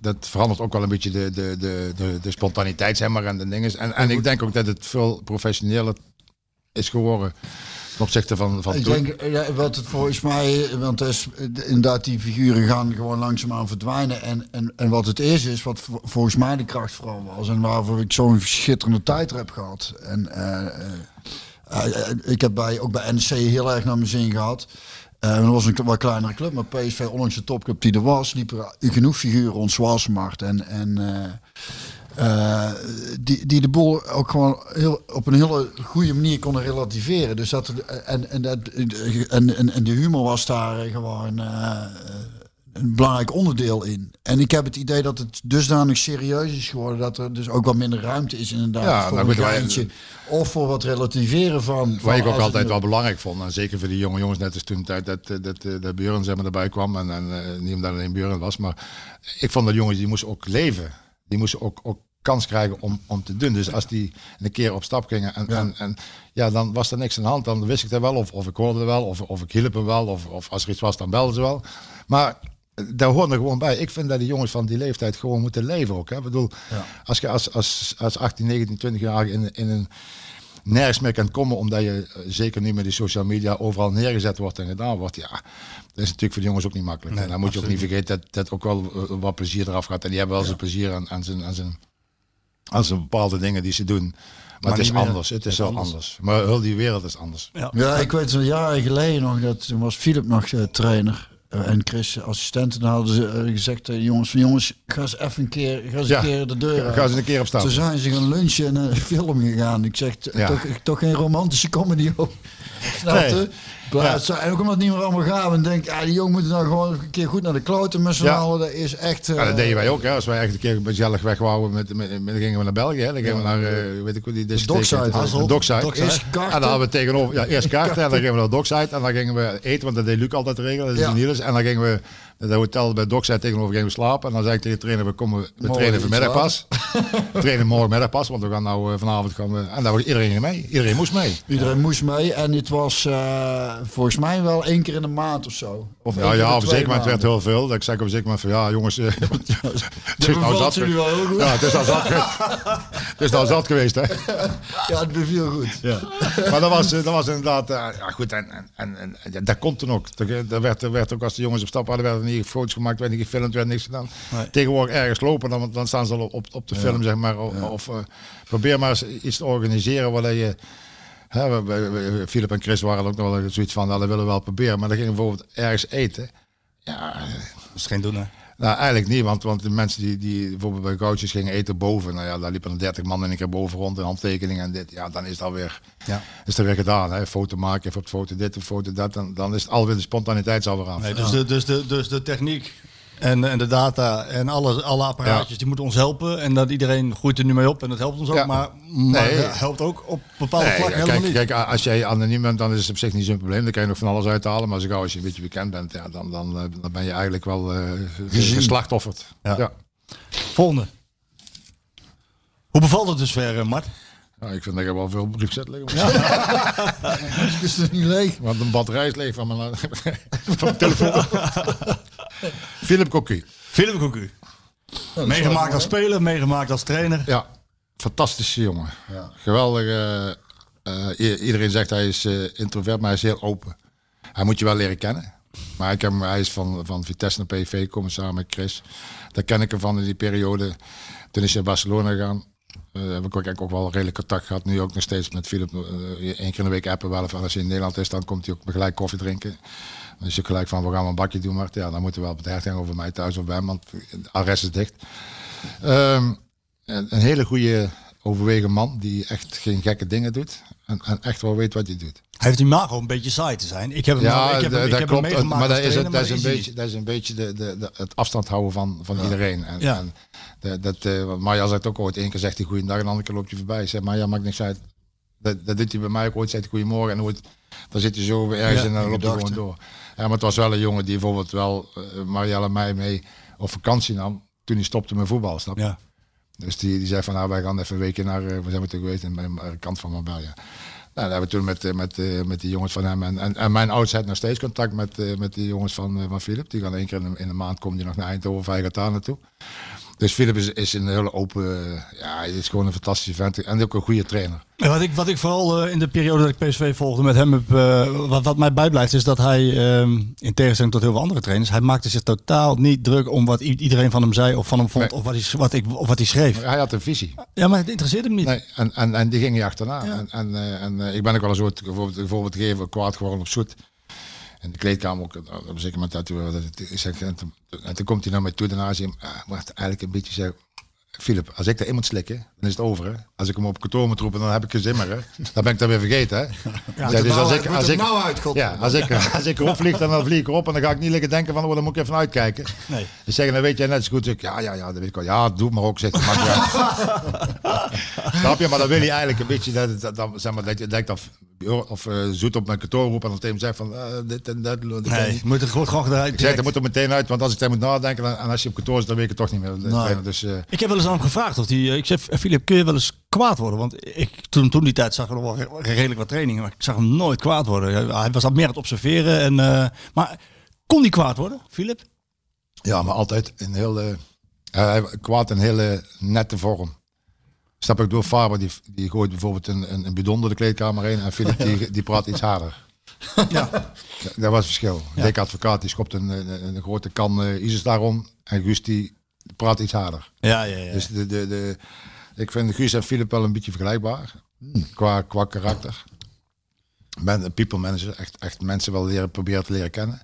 dat verandert ook wel een beetje de, de, de, de, de spontaniteit zeg maar, en de dingen. En, en ik denk ook dat het veel professioneler is geworden ten opzichte van, van Ik toen. denk, eh, ja, wat het volgens mij, want is, eh, inderdaad, die figuren gaan gewoon langzaamaan verdwijnen. En, en, en wat het is, is wat vo- volgens mij de kracht vooral was. En waarvoor ik zo'n schitterende tijd heb gehad. En eh, ik heb bij, ook bij NEC heel erg naar mijn zin gehad. Eh, dat was een wat kleinere club, maar PSV, ondanks de topclub die er was, liepen er genoeg figuren rond Zwalsmacht. En, en eh, eh, die, die de boel ook gewoon heel, op een hele goede manier konden relativeren. Dus dat, en, en, dat, en, en, en de humor was daar gewoon eh, een belangrijk onderdeel in. En ik heb het idee dat het dusdanig serieus is geworden dat er dus ook wat minder ruimte is inderdaad Ja, voor nou een wij- geintje. Of voor wat relativeren van... Wat van ik ook altijd wel belangrijk vond, en zeker voor die jonge jongens, net als toen de tijd dat, eh, dat, eh, dat Björn zeg maar, erbij kwam. En, en eh, niet omdat alleen Björn was, maar ik vond dat jongens die moesten ook leven. Die moesten ook, ook kans krijgen om, om te doen. Dus als die een keer op stap gingen en ja. En, en ja, dan was er niks aan de hand. Dan wist ik dat wel, of, of ik hoorde wel, of, of ik hielp hem wel, of, of als er iets was, dan belden ze wel. Maar daar hoort er gewoon bij. Ik vind dat die jongens van die leeftijd gewoon moeten leven ook. Hè. Ik bedoel, als je als, als, als 18, 19, 20 jaar in, in een nergens meer kan komen, omdat je eh, zeker nu met die social media overal neergezet wordt en gedaan wordt. Ja, dat is natuurlijk voor de jongens ook niet makkelijk. en dan moet je ook niet vergeten dat, dat ook wel eh, wat plezier eraf gaat. En die hebben wel zijn plezier aan, aan, zijn, aan, zijn, aan zijn bepaalde dingen die ze doen. Maar, het is meer. anders. Het is wel anders. Maar heel die wereld is anders. Ja, ik weet een jaren geleden nog, dat toen was Philip nog eh, trainer. Eh, en Chris assistent. En dan hadden ze eh, gezegd tegen de jongens van jongens, ga eens even een keer, ga eens Ja, een keer de deur ga- uit. ga eens een keer op stap. Toen zijn ze gaan lunchen en een film gegaan. Ik zeg, Ja. toch, toch geen romantische comedy op. Snap Nee. Plaats- En ook omdat het niet meer allemaal gaat. En denk, ja, die jongen moet nou gewoon een keer goed naar de kloten met z'n Ja. allen. Dat is echt... eh, Ja, dat deden wij ook. Hè. Als wij echt een keer gezellig weg wouden, met, met, met, dan gingen we naar België. Hè. Dan gingen we naar, eh, weet ik hoe die Dockside, Dockside. Dockside. Eerst En karten. dan hadden we tegenover, ja, eerst kaarten. En dan gingen we naar de Dockside. En dan gingen we eten, want dat deed Luc altijd regelen. Dat is Ja. En dan gingen we het hotel bij Dockside tegenover gingen we slapen. En dan zei ik tegen de trainer, we, komen, we Morgen trainen vanmiddag pas. we trainen morgenmiddag pas, want we gaan nou eh, vanavond gaan we... En daar was iedereen mee. Iedereen moest mee. Iedereen moest mee. En het was eh, volgens mij wel één keer in de maand of zo. Of Ja, ja op twee zeker moment werd heel veel. Dat ik zei op zeker moment van ja jongens, eh, het is nou zat jullie wel heel goed. Ja, het is nou zat geweest. Het is nou zat geweest hè. Ja, het beviel goed. Ja. Maar dat was, dat was inderdaad, ja goed, en, en, en, en ja, dat komt toen ook. Er, er werd, er werd ook als de jongens op stap hadden, werden er niet foto's gemaakt, werd niet gefilmd, werd niks gedaan. Tegenwoordig ergens lopen, dan, dan staan ze al op, op de film, zeg maar. Of, of, eh, probeer maar eens iets te organiseren waar je... Hè, we- Philip en Chris waren ook nog wel zoiets van, nou, dat willen we wel proberen. Maar dan gingen we bijvoorbeeld ergens eten. Ja, Dat is geen doen, hè? Nou, eigenlijk niet, want, want de mensen die, die bijvoorbeeld bij Goudjes gingen eten boven, nou ja, daar liepen er 30 man in een keer boven rond, een handtekening en dit. Ja, dan is dat weer, Ja. is dat weer gedaan. Hè? Foto maken, even op de foto dit, of foto dat, dan, dan is het alweer de spontaniteit alweer af. Nee, dus, de, dus, de, dus de techniek en, en de data en alle, alle apparaatjes die moeten ons helpen. En dat iedereen groeit er nu mee op en dat helpt ons ook. Ja. Maar, maar Nee. helpt ook op bepaalde Nee, vlakken kijk, helemaal niet. kijk, als jij anoniem bent, dan is het op zich niet zo'n probleem. Dan kan je nog van alles uithalen. Maar zo als je een beetje bekend bent, ja, dan, dan, eh, dan ben je eigenlijk wel eh geslachtofferd. Ja. Ja. Volgende. Hoe bevalt het dus ver, eh, Mart? Ja, ik vind dat je wel veel brief zet liggen. Is het niet leeg? Want een batterij is leeg van mijn, van mijn telefoon. Philip Cocu. Philip Cocu. Meegemaakt als speler, meegemaakt als trainer. Ja, fantastische jongen. Ja. Geweldig. eh, eh, iedereen zegt hij is eh, introvert, maar hij is heel open. Hij moet je wel leren kennen. Maar ik heb, hem- hij is van, van Vitesse naar PV gekomen samen met Chris. Daar ken ik hem van in die periode. Toen is hij naar Barcelona gegaan. Eh heb ik ook, eigenlijk ook wel redelijk contact gehad. Nu ook nog steeds met Philip. eh Eén keer in de week appen wel. Van als hij in Nederland is, dan komt hij ook gelijk koffie drinken. Dan is hij gelijk van, we gaan een bakje doen. Maar ja, dan moeten we wel op het over mij thuis of bij hem. Want de adres is dicht. Ehm, een, hele goede overwegen man. Die echt geen gekke dingen doet. En, en echt wel weet wat hij doet. Hij heeft die mago een beetje saai te zijn. Ik heb hem, nou- ik heb ik dat heb klopt. hem maar dat is, dat, is maar een beetje, dat is een beetje de, de, de, het afstand houden van, van iedereen. En, Ja. en de, dat, eh, Marja zegt ook ooit, één keer zegt hij goeiedag en de andere keer loopt je voorbij. Zeg, Marja, maakt niks uit. Dat, dat doet hij bij mij ook ooit, zegt hij goedemorgen en ooit, dan zit hij zo ergens Ja, en dan in loopt hij gewoon door. Ja, maar het was wel een jongen die bijvoorbeeld wel uh, Marielle en mij mee op vakantie nam toen hij stopte met voetbal, snap je? Ja. Dus die, die zei van, nou, wij gaan even een weekje naar, eh, waar zijn we toen geweest, in de kant van Marbella. Nou, daar hebben we toen met, eh, met, eh, met die jongens van hem en, en, en mijn ouders heeft nog steeds contact met, eh, met die jongens van, eh, van Philip. Die gaan één keer in de, in de maand komen die nog naar Eindhoven of hij gaat daar naartoe. Dus Philip is, is een hele open, ja, hij is gewoon een fantastische vent en ook een goede trainer. En Wat ik, wat ik vooral eh, in de periode dat ik PSV volgde met hem heb, eh, wat, wat mij bijblijft, is dat hij, ehm, in tegenstelling tot heel veel andere trainers, hij maakte zich totaal niet druk om wat iedereen van hem zei of van hem vond Nee. of, wat hij, wat ik, of wat hij schreef. Hij had een visie. Ja, maar het interesseerde hem niet. Nee, en, en, en die ging je achterna. Ja. En, en, eh, en ik ben ook wel eens ooit bijvoorbeeld, bijvoorbeeld gegeven kwaad geworden op zoet. In de kleedkamer ook, eh, op een zeker moment en, toen, en komt hij naar mij toe daarna hij, ah, maar het eigenlijk een beetje zeg, Philip, als ik daar iemand slikken, dan is het over. Hè? Als ik hem op kantoor moet roepen, dan heb ik meer. Hè? Dan ben ik dat weer vergeten. Hè? Ja, dus als nou ik, uit- als ik, nou uit, God. ja, als ik, als ik erop vlieg, dan vlieg ik erop en dan ga ik niet liggen denken van, oh, dan moet ik even uitkijken. Nee. Dus zeggen, dan weet jij net zo goed. Ik, ja, ja, ja, dat weet ik wel. Ja, doe maar ook uit. Snap je? Maar dan wil hij eigenlijk een beetje dat, dat, dat, zeg maar, dat je denkt dat of eh, zoet op mijn kantoor roepen en dan tegen hem zegt van eh, dit en dat. Nee, je moet het gewoon, gewoon eruit. Ik zeg, dat moet er meteen uit, want als ik daar moet nadenken dan- en als je op kantoor zit, dan weet ik het toch niet meer. trainen. Dus eh, Ik heb wel eens aan hem gevraagd of hij. eh, Ik zei, Filip, kun je wel eens kwaad worden? Want ik, toen, toen die tijd zag ik nog wel re- redelijk wat trainingen, maar ik zag hem nooit kwaad worden. Hij- was al meer aan het observeren. En, eh, maar kon hij kwaad worden, Filip? ja, maar altijd in heel eh, hij kwaad in hele nette vorm. Snap ik door Faber, die, die gooit bijvoorbeeld een, een, een bidon door de kleedkamer heen en Philip die, die praat iets harder. Ja. Ja, Dat was het verschil. Dick advocaat die schopt een, een, een grote kan uh, Isis daarom. En Guus die praat iets harder. Ja, ja, ja. Dus de, de, de, ik vind Guus en Philip wel een beetje vergelijkbaar. Qua, qua karakter. Ben een people manager. Echt, echt mensen wel leren, proberen te leren kennen.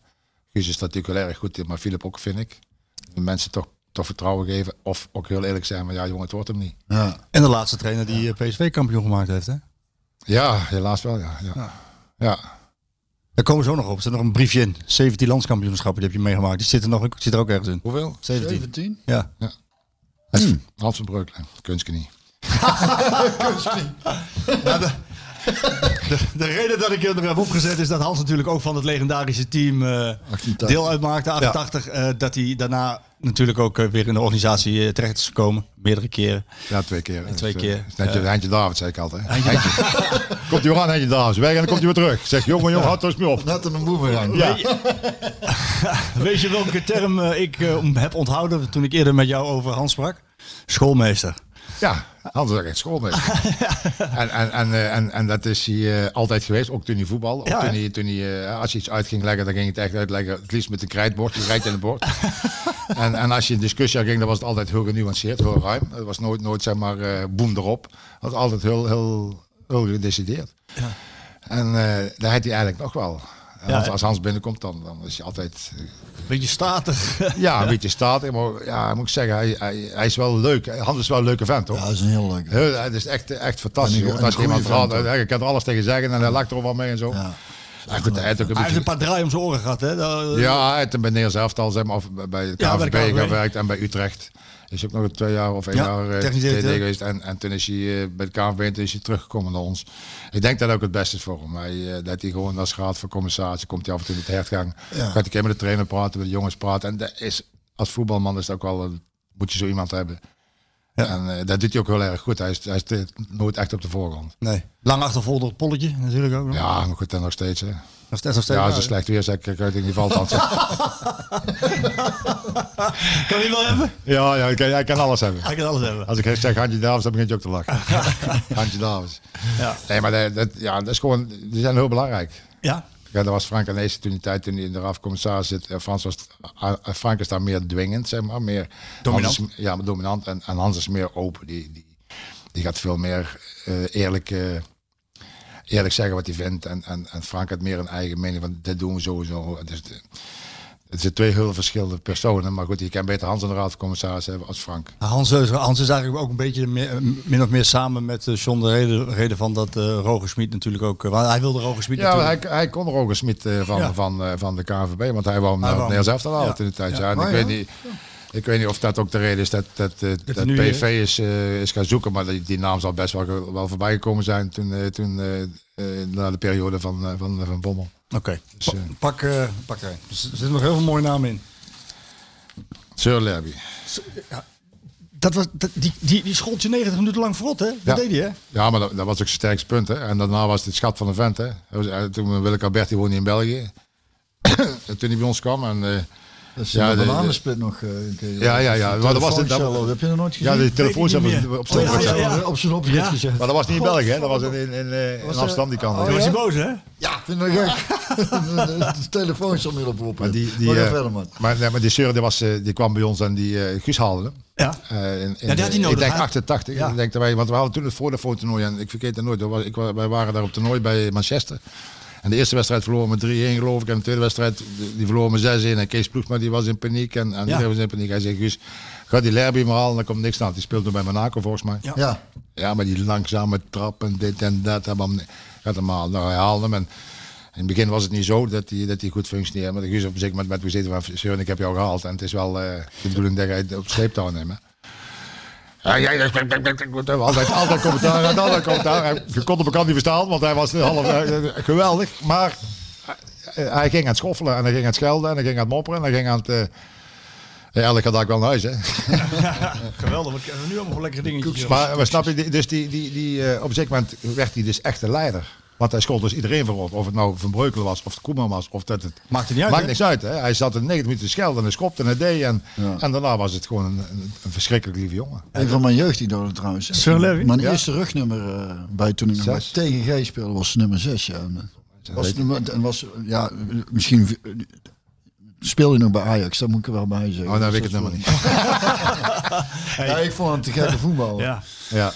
Guus is natuurlijk wel erg goed in, maar Philip ook vind ik. De mensen toch, toch vertrouwen geven. Of ook heel eerlijk zijn. Maar ja jongen, het wordt hem niet. Ja. En de laatste trainer die eh, PSV kampioen gemaakt heeft, hè? Ja, helaas wel. Ja, ja. ja. Daar komen we zo nog op. Er zit nog een briefje in. 17 landskampioenschappen die heb je meegemaakt. Die zit er nog ik zit er ook ergens in. Hoeveel? 17. 17? Ja. Hans van Breukelen. Kunstgenie. De, de reden dat ik er heb opgezet is dat Hans natuurlijk ook van het legendarische team eh, 88. deel uitmaakte, 88. eh, dat hij daarna natuurlijk ook eh, weer in de organisatie eh, terecht is gekomen. Meerdere keren. Ja, twee keer. Twee Dus, keer. eh, is Netje, Heintje David, zei ik altijd. Heintje. komt hij weer aan, Heintje David. Weg en dan komt hij weer terug. Zeg, jongen, jongen, houd er eens mee op. Net een boemerang. Ja. Weet je welke term eh, ik eh, heb onthouden toen ik eerder met jou over Hans sprak? Schoolmeester. Ja, Hans echt schoolmeester. en, en, en, eh, en, en dat is hij eh, altijd geweest, ook toen hij voetbal. Ook Ja, toen hij, toen hij, eh, als hij iets uit ging leggen, dan ging het echt uitleggen. Het liefst met een krijtbord, je rijdt in het bord. en, en als je in discussie ging, dan was het altijd heel genuanceerd, heel ruim. Het was nooit, nooit zeg maar, eh boem erop. Het was altijd heel, heel, heel gedecideerd. En eh daar had hij eigenlijk nog wel. En Ja, als, Hans binnenkomt, dan, dan is hij altijd eh, Beetje statig. ja, een beetje statig. Maar ja, moet ik zeggen, hij, hij, hij is wel leuk. Hans is wel een leuke vent, hoor. Ja, dat is een heel leuk. Heel, het is echt, echt fantastisch. En een- hoor. en Als een je iemand hè, je kan er alles tegen zeggen en hij lacht er wel mee en zo. Ja. Ja, goed, hij heeft ook een Hij heeft een paar draaien om zijn oren gehad, hè? Dat- Ja, hij heeft bij Neers elftal, zeg maar, of bij de KVB. gewerkt en bij Utrecht. Is ook nog twee jaar of één Ja, jaar eh, TD geweest. En, en toen is hij eh, bij de en toen is hij teruggekomen naar ons. Ik denk dat ook het beste is voor hem. Hij, eh, dat hij gewoon als raad van commissaris komt hij af en toe met de hertgang. Ja. Gaat hij een keer met de trainer praten, met de jongens praten. En dat is, als voetbalman is dat ook wel, een- moet je zo iemand hebben. En eh, dat doet hij ook heel erg goed. Hij is, hij is nooit echt op de voorgrond. Nee. Lang achtervolgd door het polletje natuurlijk ook. nog. Ja, maar goed, en nog steeds. Hè. Nog steeds, nog steeds. Ja, als het slecht weer is, ik uit in die valt aan. Kan je wel hebben? Ja, ja, ik kan alles hebben. Hij kan alles hebben. Als ik zeg Handje Davis, dan begint je ook te lachen. Handje Davis. Ja. Nee, maar dat, dat, ja, dat is gewoon, die zijn heel belangrijk. Ja. Ja, dat was Frank Arnezen toen die tijd, toen hij in de RAF commissaris zit. Eh, Frans was, eh, eh, Frank is daar meer dwingend, zeg maar. Meer, Dominant. Hans is- ja, maar dominant. En, en Hans is meer open. Die, die, die gaat veel meer eerlijk, eerlijk zeggen wat hij vindt. En, en, en Frank had meer een eigen mening van dit doen we sowieso. Dus, het zijn twee heel verschillende personen. Maar goed, je kan beter Hans in de raad van commissaris hebben als Frank. Hans, eh, Hans is eigenlijk ook een beetje meer- min of meer samen met eh, John de reden, reden van dat eh Roger Smit natuurlijk ook... eh, hij wilde Roger Smit Ja, hij, hij kon Roger Smit van, Ja. van, van de KNVB, want hij wou hem elftal halen Ja. toen de tijd. Ja. Ja. en ik, weet niet, ik weet niet of dat ook de reden is dat, dat, dat, nu, PV is, is gaan zoeken, maar die, die naam zal best wel, wel voorbij gekomen zijn toen, toen na de periode van, van, van Bommel. Oké, Dus, Pa- pak, eh pak er. Er zitten nog heel veel mooie namen in. Sir. Dat was, dat, die, die, die je 90 minuten lang verrot, hè? Dat Ja. deed hij, hè? Ja, maar dat, dat was ook zijn sterkste punt. Hè. En daarna was het schat van de vent. Hè. Eh, Toen Willeke Alberti woonde in België. En toen hij bij ons kwam. En, eh, Dat is Ja, een de- de- bananensplit nog. eh, een keer. Ja, ja, ja. Maar dat was het- dat- Heb je dat nooit gezien? ja, die telefoon niet op, Oh, ja, zijn ja, ja. Op zijn oprit Ja. gezet. Maar dat was niet in België, hè. dat was in, in, in, eh, in Amsterdam die kant. oh, was ja? hij boos, hè? Ja, vind ik gek. De telefoon zal meer op. Maar die, die, maar eh, verder, man. maar, nee, maar die Seur die, was, eh, die kwam bij ons en die eh Guus haalde hem. Ja. Eh, in, in, die had hij nodig, Ik denk hè? 88. Ja. Ik denk dat wij, want we hadden toen het voor de toernooi en ik vergeet het nooit. wij waren daar op toernooi bij Manchester. En de eerste wedstrijd verloren we met 3-1 geloof ik. En de tweede wedstrijd die die verloren we 6-1. En Kees Ploegsma die was in paniek. En, en iedereen was in paniek. Hij zei, Guus, ga die Lerby maar halen. Dan komt niks aan. Die speelt nu bij Monaco volgens mij. Ja. Ja. Ja, maar die langzame trap en dit en dat. Hebben hem, gaat hem halen. Nou, hij haalde hem. En in het begin was het niet zo dat hij, dat hij goed functioneerde. Maar de Guus op een zeker moment met gezeten van ik heb jou gehaald. En het is wel eh, de bedoeling dat jij op sleeptouw neemt. Altijd, altijd commentaar, had altijd commentaar. Je kon hem elkaar niet verstaan, want hij was half eh, eh, geweldig. Maar hij ging aan het schoffelen en hij ging aan het schelden en hij ging aan het mopperen en hij ging aan het... ja, elke dag wel naar huis, hè. Geweldig, wat hebben we nu allemaal voor lekkere dingetjes. Maar, maar snap je, dus die, die, die, eh, op een zeker moment werd hij dus echt de leider. Want hij schold dus iedereen voorop. Of het nou Van Breukelen was, of het Koeman was, of dat het... Maakt het niet uit, Maakt hè? niks uit, hè. Hij zat in 90 minuten te schelden en hij schopte en hij deed. En, Ja. en daarna was het gewoon een, een, een verschrikkelijk lieve jongen. Een van mijn jeugdidolen trouwens. Sir Larry? Mijn Ja. eerste rugnummer eh, bij toen ik nog bij Zes. TGG speelde was nummer 6. Ja. En, eh, was, nummer- en was, ja, misschien speelde hij nog bij Ajax, dat moet ik er wel bij zeggen. Oh, dan weet ik het is niet. Ja, ik vond hem te gekke voetbal. Ja. Ja.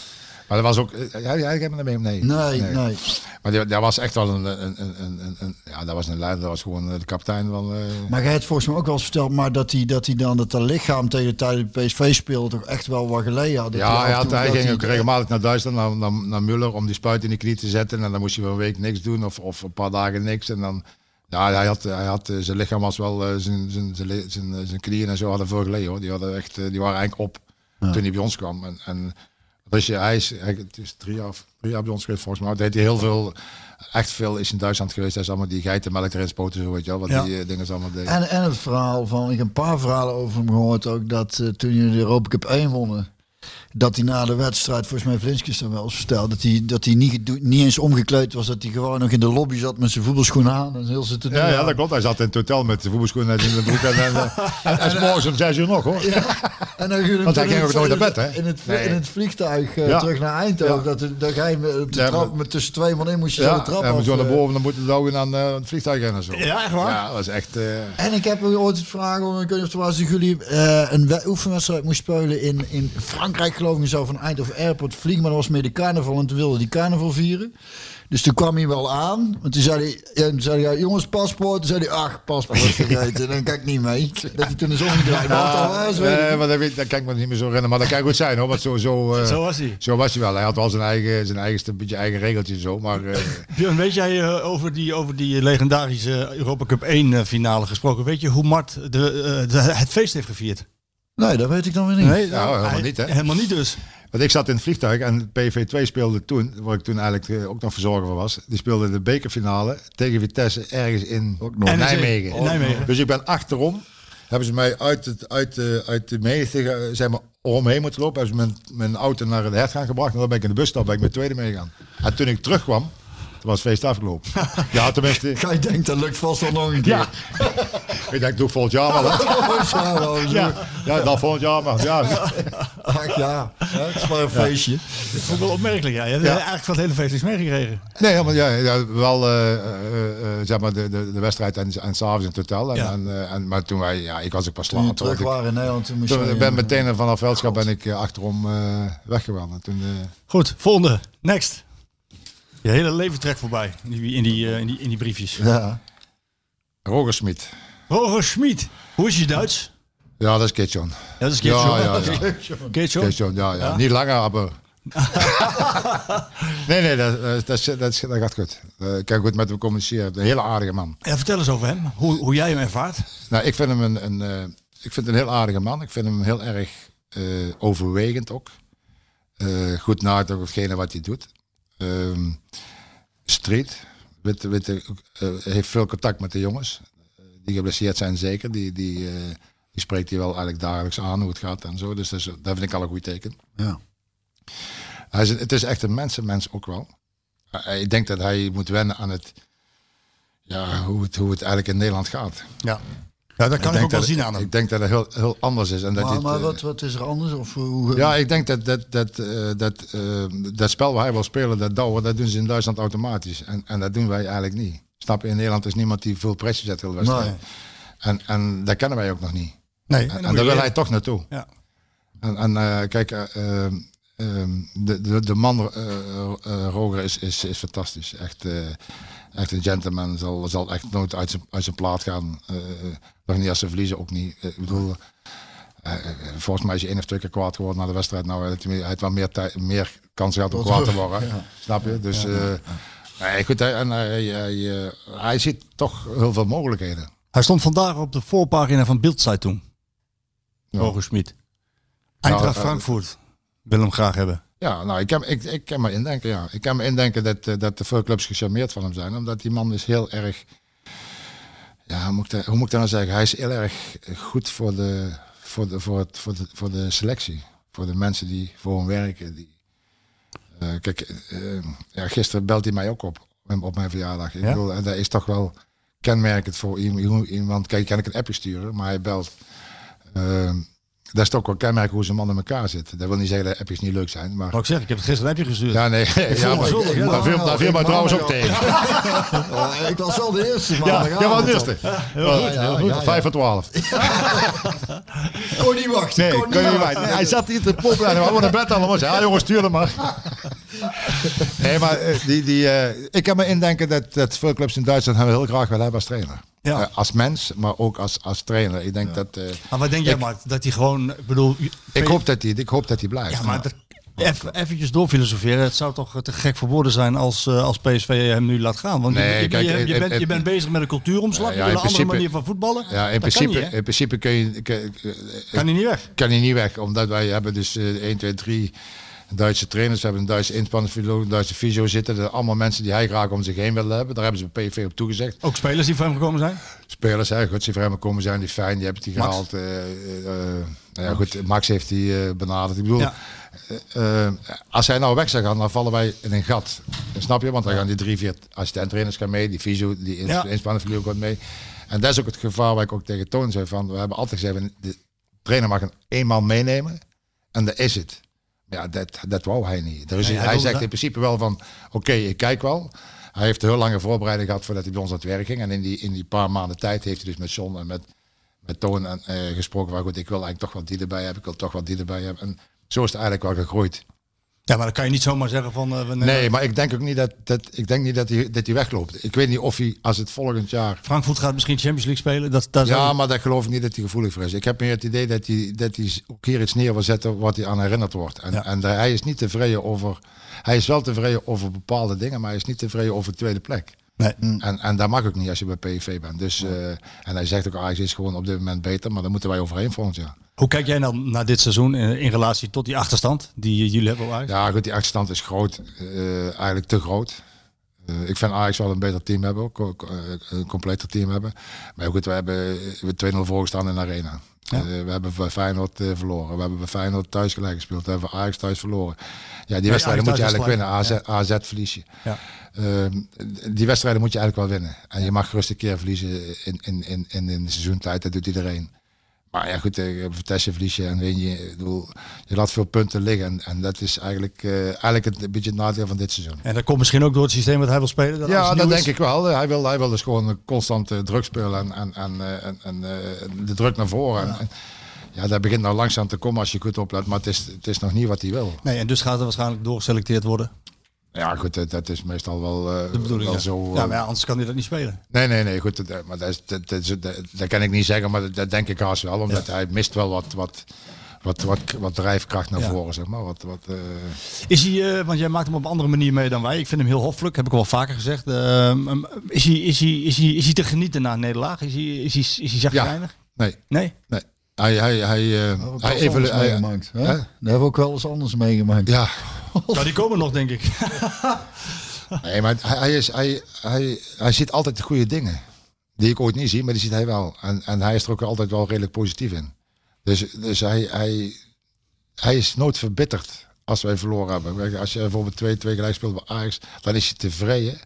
Maar dat was ook... eh, Jij, jij hebt me mee? Nee. Nee, nee. Maar die, dat was echt wel een, een, een, een, Ja, dat was een leider. Dat was gewoon eh, de kapitein van... eh, Maar jij hebt volgens mij ook wel eens verteld, maar dat hij, dat hij dan dat dat lichaam tegen de tijd dat PSV speelde toch echt wel wat geleden had. Ja, hij, had, hij ging ook regelmatig naar Duitsland, naar, naar, naar Muller, om die spuit in de knie te zetten. En dan moest hij wel een week niks doen of, of een paar dagen niks. En dan, ja, hij had, hij had, zijn lichaam was wel, zijn, zijn, zijn, zijn, knieën en zo hadden veel geleden hoor. Die, hadden echt, die waren eigenlijk op toen hij bij ons kwam. En, en dus je, hij is, het is drie jaar, drie jaar bij ons geweest volgens mij. Deed hij heel veel, echt veel is in Duitsland geweest. Hij is allemaal die geitenmelk erin spoten, zo weet je wel. Wat Ja. die eh, dingen allemaal deden. En, en het verhaal van, ik heb een paar verhalen over hem gehoord ook, dat eh, toen jullie de Europa Cup 1 wonnen, dat hij na de wedstrijd, volgens mij Vlinskis dan wel eens verteld, dat hij, dat hij niet, niet eens omgekleed was, dat hij gewoon nog in de lobby zat met zijn voetbalschoenen aan en heel zitten Ja, ja, dat klopt. Hij zat in het hotel met de voetbalschoenen in de broek. En, en, eh, en, en 's morgens om zes uur nog, hoor. En dan Want hij ging ook nooit naar bed, hè? In het, Nee. in het vliegtuig eh, Ja. terug naar Eindhoven, Ja. dat, dat ga je met, op de Ja, trap, met tussen twee man in moest je zo Ja, de trap en we af. zo naar eh. boven, dan moeten de ogen aan eh, het vliegtuig rennen. Zo. Ja, echt waar? Ja, dat was echt... eh, En ik heb ooit het vragen, ik weet niet of het was, dat jullie eh, een we- oefenwedstrijd moesten spelen in, in Frankrijk, geloof ik, zo van Eindhoven Airport vliegen, maar dat was meer de carnaval en toen wilde die carnaval vieren. Dus toen kwam hij wel aan, want toen zei hij, zei hij ja, jongens, paspoort. Toen zei hij, ach, paspoort vergeten, dan kan ik niet mee. Dat hij toen is omgedraaid. Maar wat dat was, maar dat, weet, dat kan ik me niet meer zo herinneren. Maar dat kan goed zijn hoor. Want zo, zo, eh, Zo was hij. zo was hij wel. Hij had wel zijn eigen, zijn eigen, een beetje eigen regeltje en zo. Maar eh, Björn, weet jij eh, over, die, over die legendarische Europa Cup 1 eh, finale gesproken? Weet je hoe Mart de, de, het feest heeft gevierd? Nee, dat weet ik dan weer niet. Nee, Nou, helemaal hij- niet, hè? Helemaal niet dus. want ik zat in het vliegtuig en PV2 speelde toen, waar ik toen eigenlijk eh, ook nog verzorger van was. Die speelde de bekerfinale tegen Vitesse ergens in. Nijmegen. In Nijmegen. Dus ik ben achterom. Hebben ze mij uit, het, uit, de, uit de menigte zeg maar, omheen moeten lopen. Hebben ze mijn, mijn auto naar de hertgang gebracht. En dan ben ik in de busstap ben ik met tweede meegegaan. En toen ik terugkwam, was feest afgelopen. ja, tenminste. Gij denkt, dat lukt vast wel nog een keer. Ja. ik denk, doe ik volgend jaar wel. Hè? ja. Ja, ja, dan volgend jaar maar. Ja. Ach ja, het is maar een feestje. Dat vond ik wel opmerkelijk, ja. Je hebt Ja. eigenlijk van het hele feest niks meegekregen. Nee, maar ja, ja wel eh, eh, eh, zeg maar de, de, de wedstrijd en, en s'avonds in het hotel. En, Ja. en, en, maar toen wij, ja, ik was ook pas Toen laat. terug want ik- waren in Nederland, toen Toen je- ben meteen vanaf Veldschap ben ik achterom eh weggewandeld. Toen, eh, Goed, volgende. Next. Je hele leven trekt voorbij in die, in die, eh, in die, in die briefjes. Ja. Roger Smit. Roger Schmid. Hoe is je Duits? Ja, dat is Kitjon. Ja, dat is Ja, Kitjo. ja, ja. Ja, ja. Ja? Niet langer, maar... nee, nee, dat, dat, dat, is- dat, dat gaat goed. Eh, ik kan goed met hem communiceren. Een hele aardige man. Ja, vertel eens over hem. Hoe, hoe jij hem ervaart. Nou, ik vind hem een, een, eh, ik vind een heel aardige man. Ik vind hem heel erg eh, overwegend ook. Eh, goed nadenken over hetgene wat hij doet. Ehm street. Weet, weet, eh, heeft veel contact met de jongens. Eh, die geblesseerd zijn zeker. Die, die, eh, die spreekt hij wel eigenlijk dagelijks aan hoe het gaat en zo. Dus dat, is, dat vind ik al een goed teken. Ja. Hij is, het is echt een mensenmens ook wel. Ik denk dat hij moet wennen aan het, ja, hoe, het, hoe het eigenlijk in Nederland gaat. Ja. Ja, dat kan ik, ook wel zien aan hem. Ik denk dat het heel, heel anders is. En dat Maar, dit, maar eh, wat, wat is er anders? Of hoe, ja, ik denk dat dat, dat, eh, dat, eh, dat spel waar hij wil spelen, dat douwen, dat doen ze in Duitsland automatisch. En, en dat doen wij eigenlijk niet. Snap je? In Nederland is niemand die veel pressie zet heel de wedstrijd. Nee. En, en dat kennen wij ook nog niet. Nee, En, daar wil hij toch naartoe. Ja. En, en eh, kijk, eh, ehm, ehm, de, de, de man eh, eh, Roger is, is, is fantastisch. Echt, eh, echt een gentleman. Zal, zal echt nooit uit zijn, uit zijn plaat gaan. Nog niet als ze verliezen, ook niet. Eh, ik bedoel, eh, eh, volgens mij is hij één of twee keer kwaad geworden na de wedstrijd. Nou, hij heeft- wel meer, meer kans gehad om kwaad te worden. Snap je? Dus, nee, goed, hij, en hij, hij, hij ziet toch heel veel mogelijkheden. Hij stond vandaag op de voorpagina van Bildzeitung. Ja. Roger Schmid. Eindracht eh, Frankfurt. Wil hem graag hebben. Ja, nou, ik kan, ik, ik kan me indenken, ja. Ik kan me indenken dat, eh, dat er veel clubs gecharmeerd van hem zijn. Omdat die man is heel erg... Ja, hoe moet ik dat, hoe moet ik dat nou zeggen? Hij is heel erg goed voor de, voor de, voor het, voor de, voor de selectie. Voor de mensen die voor hem werken. Die, eh, kijk, eh, ja, gisteren belt hij mij ook op. Op mijn verjaardag. Ik Ja? bedoel, en dat is toch wel kenmerkend voor iemand. iemand kijk, kan ik een appje sturen, maar hij belt. Dat is toch wel kenmerkend hoe zijn man in elkaar zit. Dat wil niet zeggen dat appjes niet leuk zijn, maar... Wou ik zeggen, ik heb het gisteren een appje gestuurd. Ja, nee. Ja, maar, zondag, ja. daar viel, daar viel mij trouwens ook tegen. Ik was wel de eerste Ja? Heel goed, heel goed. ja, ja. Vijf voor twaalf. Kon niet wachten. Nee, kon niet wachten. wachten. Nee, Hij zat hier te poppen en we hadden naar bed allemaal. Ja, jongens, stuur hem maar. Nee, maar eh, die, die, eh, ik kan me indenken dat, dat veel clubs in Duitsland hem heel graag willen hebben als trainer. Ja. Eh, als mens, maar ook als, als trainer. Ik denk dat... eh, Maar wat denk jij, Mark? Dat hij gewoon, ik bedoel... ik, hoop dat hij, ik hoop dat hij blijft. Ja, maar even, eventjes doorfilosoferen. Het zou toch te gek voor woorden zijn als, eh, als PSV hem nu laat gaan. Want je- Nee, je, kijk, je, je, bent, je bent bezig met een cultuuromslag. Ja, je ja, wil in een andere manier van voetballen. Ja, in Dat principe, kan niet, hè? in principe kun je, kan hij niet weg. kan hij niet weg. Omdat wij hebben dus eh 1, 2, 3 Duitse trainers. We hebben een Duitse inspanningsfysioloog, een Duitse fysio zitten. Dat zijn allemaal mensen die hij graag om zich heen willen hebben. Daar hebben ze bij PV op toegezegd. Ook spelers die voor hem gekomen zijn. Spelers, hè, goed, die voor hem komen zijn, die fijn, die hebben die Max. gehaald. eh, eh, eh, nou ja, goed, Max heeft die benaderd. Ik bedoel, Ja. als hij nou weg zou gaan, dan vallen wij in een gat. Snap je? Want dan gaan die drie, vier assistent-trainers gaan mee, die fysio, die ins Ja. gaat mee. En dat is ook het gevaar waar ik ook tegen Toon zei van, we hebben altijd gezegd, de trainer mag een eenmaal meenemen en dat is het. Ja, dat, dat wou hij niet. Er is, Nee, hij zegt dat. in principe wel van, oké, ik kijk wel. Hij heeft een heel lange voorbereiding gehad voordat hij bij ons aan het werk ging. En in die, in die paar maanden tijd heeft hij dus met John en met, met Toon en, eh, gesproken. Waar goed, ik wil eigenlijk toch wat die erbij hebben. Ik wil toch wat die erbij hebben. En zo is het eigenlijk wel gegroeid. Ja, maar dan kan je niet zomaar zeggen van... eh, Nee, maar ik denk ook niet dat, dat, ik denk niet dat, hij, dat hij wegloopt. Ik weet niet of hij, als het volgend jaar... Frankfurt gaat misschien Champions League spelen. Dat, dat Ja, maar dat geloof ik niet dat hij gevoelig voor is. Ik heb meer het idee dat hij, dat hij ook hier iets neer wil zetten wat hij aan herinnerd wordt. En, Ja. en daar- hij is niet tevreden over... Hij is wel tevreden over bepaalde dingen, maar hij is niet tevreden over de tweede plek. Nee. En, en dat mag ook niet als je bij PSV bent. Dus, eh, en hij zegt ook, Ajax is gewoon op dit moment beter, maar daar moeten wij overheen volgend jaar. Hoe kijk jij dan naar dit seizoen in, in relatie tot die achterstand die jullie hebben op Ajax? Ja, goed, die achterstand is groot. eh, eigenlijk te groot. Eh, ik vind Ajax wel een beter team hebben, eh, een completer team hebben. Maar goed, we hebben we 2-0 voorgestaan in de arena. Eh, we hebben bij Feyenoord eh, verloren. We hebben bij Feyenoord thuis gelijk gespeeld. We hebben Ajax thuis verloren. Ja, die wedstrijden moet je eigenlijk winnen. AZ, AZ verlies je. Ja. Ehm, die wedstrijden moet je eigenlijk wel winnen. En je mag gerust een keer verliezen in, in, in, in, in de seizoentijd. Dat doet iedereen. Maar ja, goed, tegen Vitesse verlies je en win je. Ik bedoel, je laat veel punten liggen. En, en dat is eigenlijk, eh, eigenlijk het, een beetje het nadeel van dit seizoen. En dat komt misschien ook door het systeem wat hij wil spelen. Dat Ja, dat denk ik wel. Hij wil, hij wil dus gewoon een constante druk spelen en, en, en, eh, en, eh, de druk naar voren. En, en, ja, dat begint nou langzaam te komen als je goed oplet, maar het is, het is nog niet wat hij wil. Nee, en dus gaat er waarschijnlijk doorgeselecteerd worden. Ja, goed, dat, dat is meestal wel, eh, De bedoeling. wel ja. zo. ja, eh, maar ja, anders kan hij dat niet spelen. Nee, nee, nee, goed. Dat, maar dat, is, dat, dat, kan ik niet zeggen, maar dat, dat denk ik haast wel. Omdat hij mist wel wat, wat, wat, wat, wat drijfkracht naar Ja. voren, zeg maar. Wat, wat, eh, Is hij, eh, want jij maakt hem op een andere manier mee dan wij. Ik vind hem heel hoffelijk, heb ik wel vaker gezegd. Ehm, is, hij, is, hij, is, hij, is hij te genieten na een nederlaag? Is hij, is hij, is hij zagrijnig? nee, Nee? nee. Hij, hij, hij, eh, Ook hij hij- meegemaakt. Hè? Hè? Dat hebben we ook wel eens anders meegemaakt. Ja, Nou, die komen nog, denk ik. Nee, maar hij, hij, is, hij, hij, hij ziet altijd de goede dingen. Die ik ooit niet zie, maar die ziet hij wel. En, en hij is er ook altijd wel redelijk positief in. Dus, dus hij, hij, hij is nooit verbitterd als wij verloren hebben. Als je bijvoorbeeld 2-2 gelijk speelt bij Ajax, dan is hij tevreden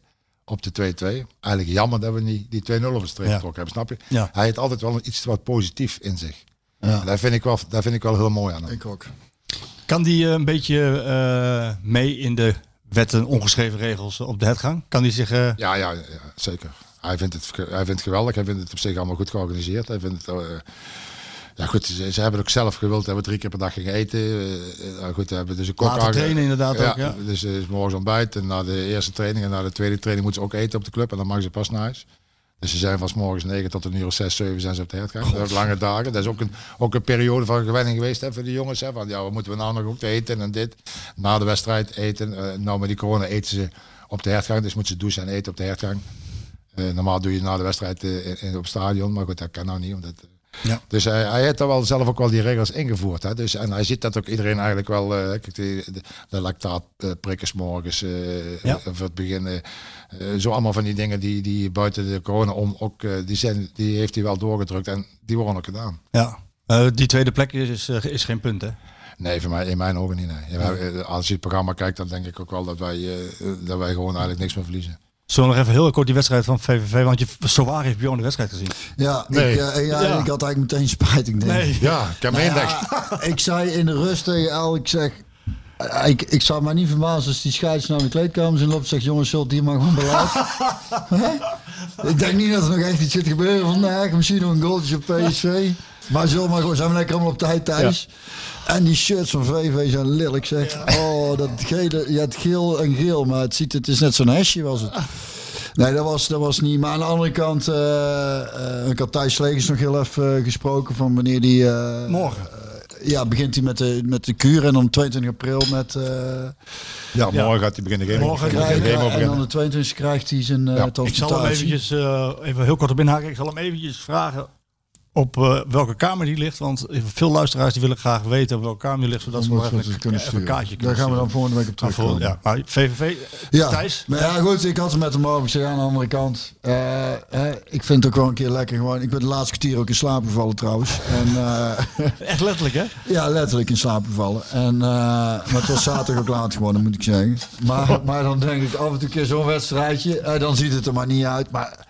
op de 2-2. Eigenlijk jammer dat we niet die 2-0 over de streep Ja. getrokken hebben, snap je? Ja. Hij heeft altijd wel iets wat positief in zich. Ja. En Dat, vind ik wel, dat vind ik wel heel mooi aan hem. Ik ook. Kan die eh, een beetje eh, mee in de wetten, ongeschreven regels op de hetgang? Kan die zich... eh, Ja, ja, ja zeker. Hij vindt, het, hij vindt het geweldig. Hij vindt het op zich allemaal goed georganiseerd. Hij vindt het, ja, goed, ze, ze hebben het ook zelf gewild we drie keer per dag gingen eten. Eh, goed, we hebben dus een kok trainen inderdaad ook, ja. Dus is morgens ontbijt en na de eerste training en na de tweede training moeten ze ook eten op de club. En dan mogen ze pas naar huis. Dus ze zijn van 's morgens 9 tot een uur of 6, 7 zijn ze op de hertgang. Dat zijn lange dagen. Dat is ook een, ook een periode van gewenning geweest hè, voor de jongens. Hè, van ja, wat moeten we nou nog ook te eten en dit. Na de wedstrijd eten. Eh, nou, met die corona eten ze op de hertgang. Dus moeten ze douchen en eten op de hertgang. Eh, normaal doe je na de wedstrijd eh, in, in- op het stadion. Maar goed, dat kan nou niet. Omdat, Ja. Dus hij, hij heeft er wel zelf ook wel die regels ingevoerd. Hè? Dus, en hij ziet dat ook iedereen eigenlijk wel. eh, kijk, de, de lactaatprikkers morgens. eh, Ja. voor het begin. zo allemaal van die dingen die, die buiten de corona om ook. die, zijn, die heeft hij wel doorgedrukt. En die worden ook gedaan. ja. Die tweede plek is, is geen punt, hè? Nee, voor mij, in mijn ogen niet. Nee. Als je het programma kijkt, dan denk ik ook wel dat wij, dat wij gewoon eigenlijk niks meer verliezen. Zullen we nog even heel kort die wedstrijd van VVV, want je zo waar heeft Bjorn de wedstrijd gezien. Ja, Nee. Ik, eh, ja, Ja. ik had eigenlijk meteen spijt. Ik denk. Nee. Ja, ik heb me Nou ja, ik zei in de rust tegen El, ik zeg... eh, Ik, ik zou mij niet verbazen als die scheids naar de kleedkamer in loopt en zegt... jongens, zult hier maar gewoon. Hè? ik denk niet dat er nog echt iets zit gebeuren vandaag. Misschien nog een goaltje op PSV. Maar zullen maar gewoon, zijn we lekker allemaal op tijd thuis. En die shirts van VV zijn lelijk zeg. Oh, dat gele, ja, het geel en geel, maar het, ziet, het is net zo'n hesje was het. Nee, dat was, dat was niet. Maar aan de andere kant, eh, eh, ik had Thijs Slegers nog heel even eh, gesproken van wanneer die... eh, Morgen. ja, begint hij met de, met de kuur en dan 22 april met... eh Ja, morgen gaat hij beginnen game. Morgen gaat hij game en dan beginnen. de 22 krijgt hij zijn eh Ja. Ik zal hem eventjes, eh, even heel kort op inhaken. Ik zal hem eventjes vragen op eh, welke kamer die ligt. Want veel luisteraars die willen graag weten op welke kamer die ligt. Zodat ze Omdat even, kunnen even een kaartje Daar kunnen gaan we dan volgende week op terugkomen. ja, maar VVV, Ja, Thijs? maar ja goed, ik had het met hem over gezegd aan de andere kant. eh, hè, ik vind het ook wel een keer lekker gewoon. Ik ben de laatste kwartier ook in slaap gevallen trouwens. En eh, Echt letterlijk, hè? ja, letterlijk in slaap gevallen. En, maar het was zaterdag ook laat geworden, moet ik zeggen. Maar, maar dan denk ik af en toe een keer zo'n wedstrijdje. dan ziet het er maar niet uit. Maar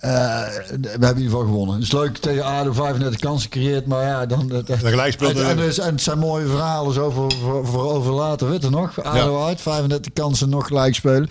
eh, we hebben in ieder geval gewonnen. Het is leuk tegen ADO 35 kansen creëert, maar ja, dan... en, en, er- dus- en het zijn mooie verhalen zo voor, voor, voor over later. Weet je nog? ADO uit, 35 kansen nog gelijk spelen.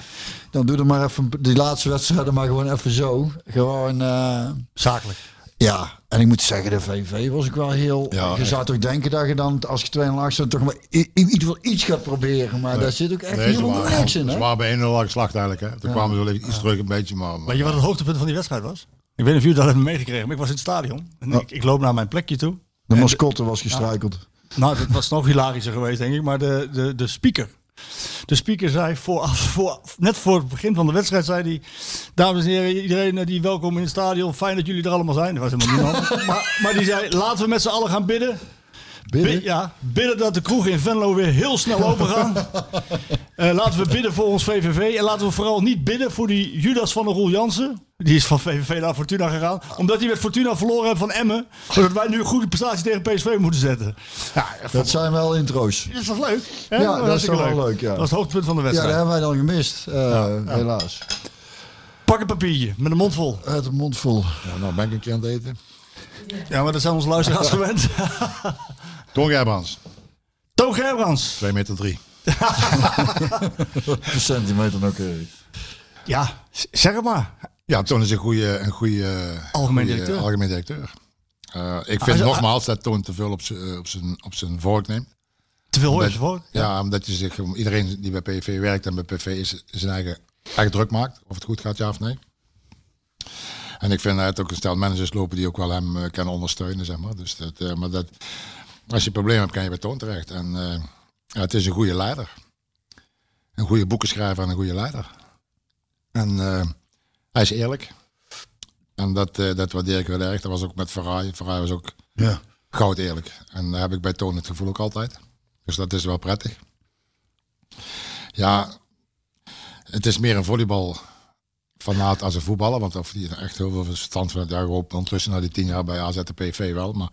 Dan doe er maar even die laatste wedstrijden maar gewoon even zo. Gewoon... eh, Zakelijk. Ja, en ik moet zeggen, de VV was ik wel heel... Ja, je echt. zou toch denken dat je dan, als je 2 0 achter toch maar in ieder geval iets gaat proberen. Maar daar zit ook echt Nee, helemaal niks in, ze waren bij 1-0 al geslacht eigenlijk. Hè. Toen kwamen ze wel iets terug een beetje, maar... maar Weet je wat het hoogtepunt van die wedstrijd was? Ik weet niet of jullie dat hebben meegekregen, maar ik was in het stadion. En ik, ik loop naar mijn plekje toe. De mascotte was gestruikeld. Nou, dat was nog hilarischer geweest, denk ik. Maar de, de, de speaker. De speaker zei, voor, voor, net voor het begin van de wedstrijd, zei hij... Dames en heren, iedereen die welkom in het stadion. Fijn dat jullie er allemaal zijn. Er was helemaal niemand. maar, maar die zei, laten we met z'n allen gaan bidden. Bidden? Bid- ja, bidden dat de kroegen in Venlo weer heel snel open gaan. Eh, laten we bidden voor ons VVV. En laten we vooral niet bidden voor die Judas van de Roel Jansen. Die is van VVV naar Fortuna gegaan. Omdat hij met Fortuna verloren heeft van Emmen. Zodat wij nu een goede prestatie tegen PSV moeten zetten. Ja, Dat zijn wel intro's. is toch leuk? Hè? Ja, dat is hartstikke toch wel leuk, ja. Dat is het hoogtepunt van de Ja, dat wedstrijd. hebben wij dan gemist. eh, Helaas. Pak een papiertje met een mond vol. Uit de mond vol. Ja, nou ben ik een keer aan het eten. Ja, maar dat zijn onze luisteraars gewend. Toon Gerbrands, Toon Gerbrands. 2 meter 3. Een centimeter nauwkeurig. Ja, zeg het maar. Ja, Toon is een goede, een goede Algemeen goede directeur. Algemeen directeur. Eh, ik Hij vind nogmaals dat Toon te veel op zijn- eh, op zijn op zijn vork neemt. Te veel hoor Dat- je voor. Ja, omdat je zich, iedereen die bij PV werkt en bij PV is, zijn eigen, eigen druk maakt. Of het goed gaat, ja of nee. En ik vind dat ook een stel managers lopen die ook wel hem eh, kunnen ondersteunen, zeg maar. Dus dat, eh, maar dat, als je een probleem hebt, kan je bij Toon terecht. En eh, ja, het is een goede leider. Een goede boekenschrijver en een goede leider. En eh, hij is eerlijk. En dat, eh, dat waardeer ik heel erg. Dat was ook met Ferrari. Ferrari was ook Ja. goud eerlijk. En daar heb ik bij Toon het gevoel ook altijd. Dus dat is wel prettig. Ja, het is meer een volleybal fanaat als een voetballer. Want of die er echt heel veel verstand van hoop ondertussen na die tien jaar bij AZ de PV wel. Maar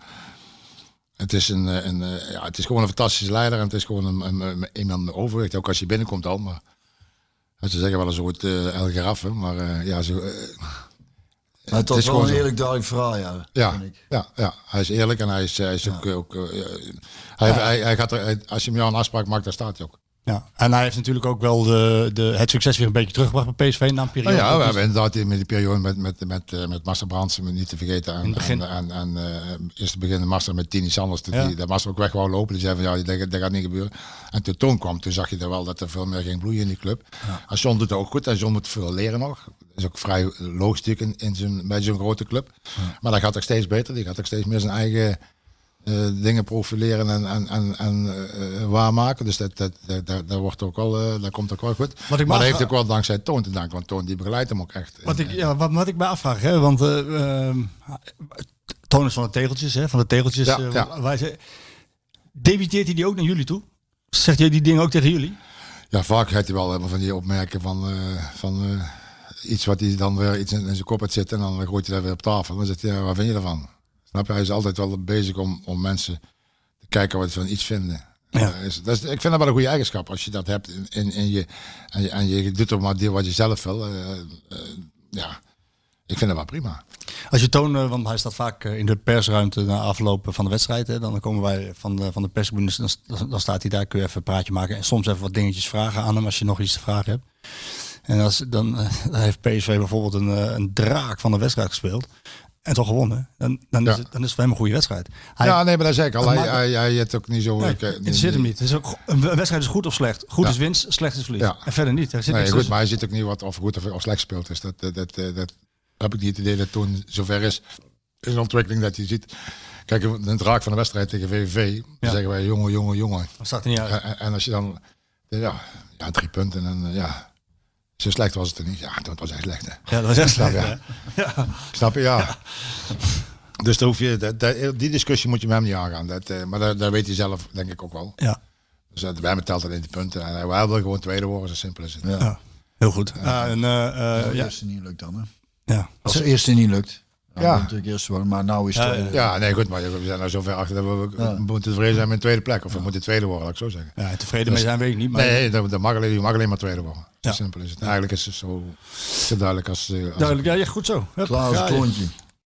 het is, een, eh, een, eh, ja, het is gewoon een fantastische leider. En het is gewoon een, een, een, met overwicht. Ook als je binnenkomt al. Maar ze zeggen wel een soort uh, El Garaffe. Maar uh, ja, zo... Uh, Maar het was wel een eerlijk duidelijk verhaal, ja. Ja, ja, ja, hij is eerlijk en hij is, hij is ja. ook... ook hij, hij, hij, gaat er, als je hem jou een afspraak maakt, dan staat hij ook. Ja, en hij heeft natuurlijk ook wel de, de, het succes weer een beetje teruggebracht bij PSV na een periode. Oh ja, we hebben inderdaad met die periode met, met, met, uh, met Marcel Brands niet te vergeten. En, en, en, en uh, eerst beginnen Marcel met Tini Sanders. Ja. Die, dat Marcel ook weg wou lopen. Die zei van ja, dat, dat gaat niet gebeuren. En toen Toon kwam, toen zag je er wel dat er veel meer ging bloeien in die club. Ja. En John doet het ook goed. En John moet veel leren nog. Dat is ook vrij logistiek in, in zijn, bij zo'n grote club. Ja. Maar dat gaat ook steeds beter. Die gaat ook steeds meer zijn eigen... Uh, dingen profileren en, en, en, en uh, waarmaken. Dus dat, dat, dat, dat, wordt ook wel, uh, dat komt ook wel goed. Wat ik maar dat heeft ook wel dankzij Toon te danken, want Toon die begeleidt hem ook echt. Wat ik, ja, wat, wat ik me afvraag, hè, want ehm, Toon is van de tegeltjes, hè, van de tegeltjes. Ja, ja. Wij ze, debiteert hij die ook naar jullie toe? Zegt hij die dingen ook tegen jullie? Ja, vaak heeft hij wel van die opmerken van, van iets wat hij dan weer iets in, in zijn kop heeft zitten en dan gooit hij dat weer op tafel. Dan zegt hij, ja, wat vind je ervan? Snap je? Hij is altijd wel bezig om, om mensen te kijken wat ze van iets vinden. Ja. Is, dat is, ik vind dat wel een goede eigenschap. Als je dat hebt in, in, in je, en je, en je doet er maar deel wat je zelf wil. Uh, uh, ja, ik vind dat wel prima. Als je toont, want hij staat vaak in de persruimte na afloop van de wedstrijd. Hè, dan komen wij van de, van de persbuis, dan, dan staat hij daar, kun je even een praatje maken. En soms even wat dingetjes vragen aan hem als je nog iets te vragen hebt. En als, dan, dan heeft PSV bijvoorbeeld een, een draak van de wedstrijd gespeeld en toch gewonnen, dan, dan, ja. is, het, dan is het voor hem een goede wedstrijd. Hij, ja, nee, maar dat zeg ik al. Hij, hij, hij heeft ook niet zo... Nee, ik, het zit hem niet. Het is ook, een wedstrijd is goed of slecht. Goed ja. is winst, slecht is verlies. Ja. En verder niet. Er zit nee, goed, tussen. maar hij zit ook niet wat of goed of, of slecht speelt. Dus dat, dat, dat, dat, dat heb ik niet het idee dat toen zover is. Is een ontwikkeling dat je ziet. Kijk, een draak van de wedstrijd tegen VVV. Dan zeggen wij jongen, jongen, jongen. Dat staat er niet uit. En, en als je dan... Ja, ja, drie punten en ja... Zo slecht was het er niet. Ja, dat was echt slecht. Hè. Ja, dat was echt slecht. Ja. ja. Snap je? Ja. ja. Dus daar hoef je, dat, dat, die discussie moet je met hem niet aangaan. Dat, uh, maar dat, dat weet hij zelf, denk ik ook wel. Ja. Dus uh, bij hem telt alleen de punten. En hij wil gewoon tweede worden, zo simpel is het. Ja. ja. Heel goed. Uh, en, als het eerste niet lukt dan, hè? Ja. Als het eerste niet lukt. Nou, ja. natuurlijk eerst worden, maar nou is het. Ja, ja, nee, goed, maar we zijn nou zover achter dat we, ja. moeten tevreden zijn met een tweede plek. Of we moeten tweede worden, laat ik zo zeggen. Ja, tevreden dus, mee zijn weet ik niet. Maar... Nee, dat, dat mag alleen, je mag alleen maar tweede worden. Zo simpel is het. Eigenlijk is het zo, zo duidelijk als... als duidelijk, ja, ja, goed zo. Klaar als klontje.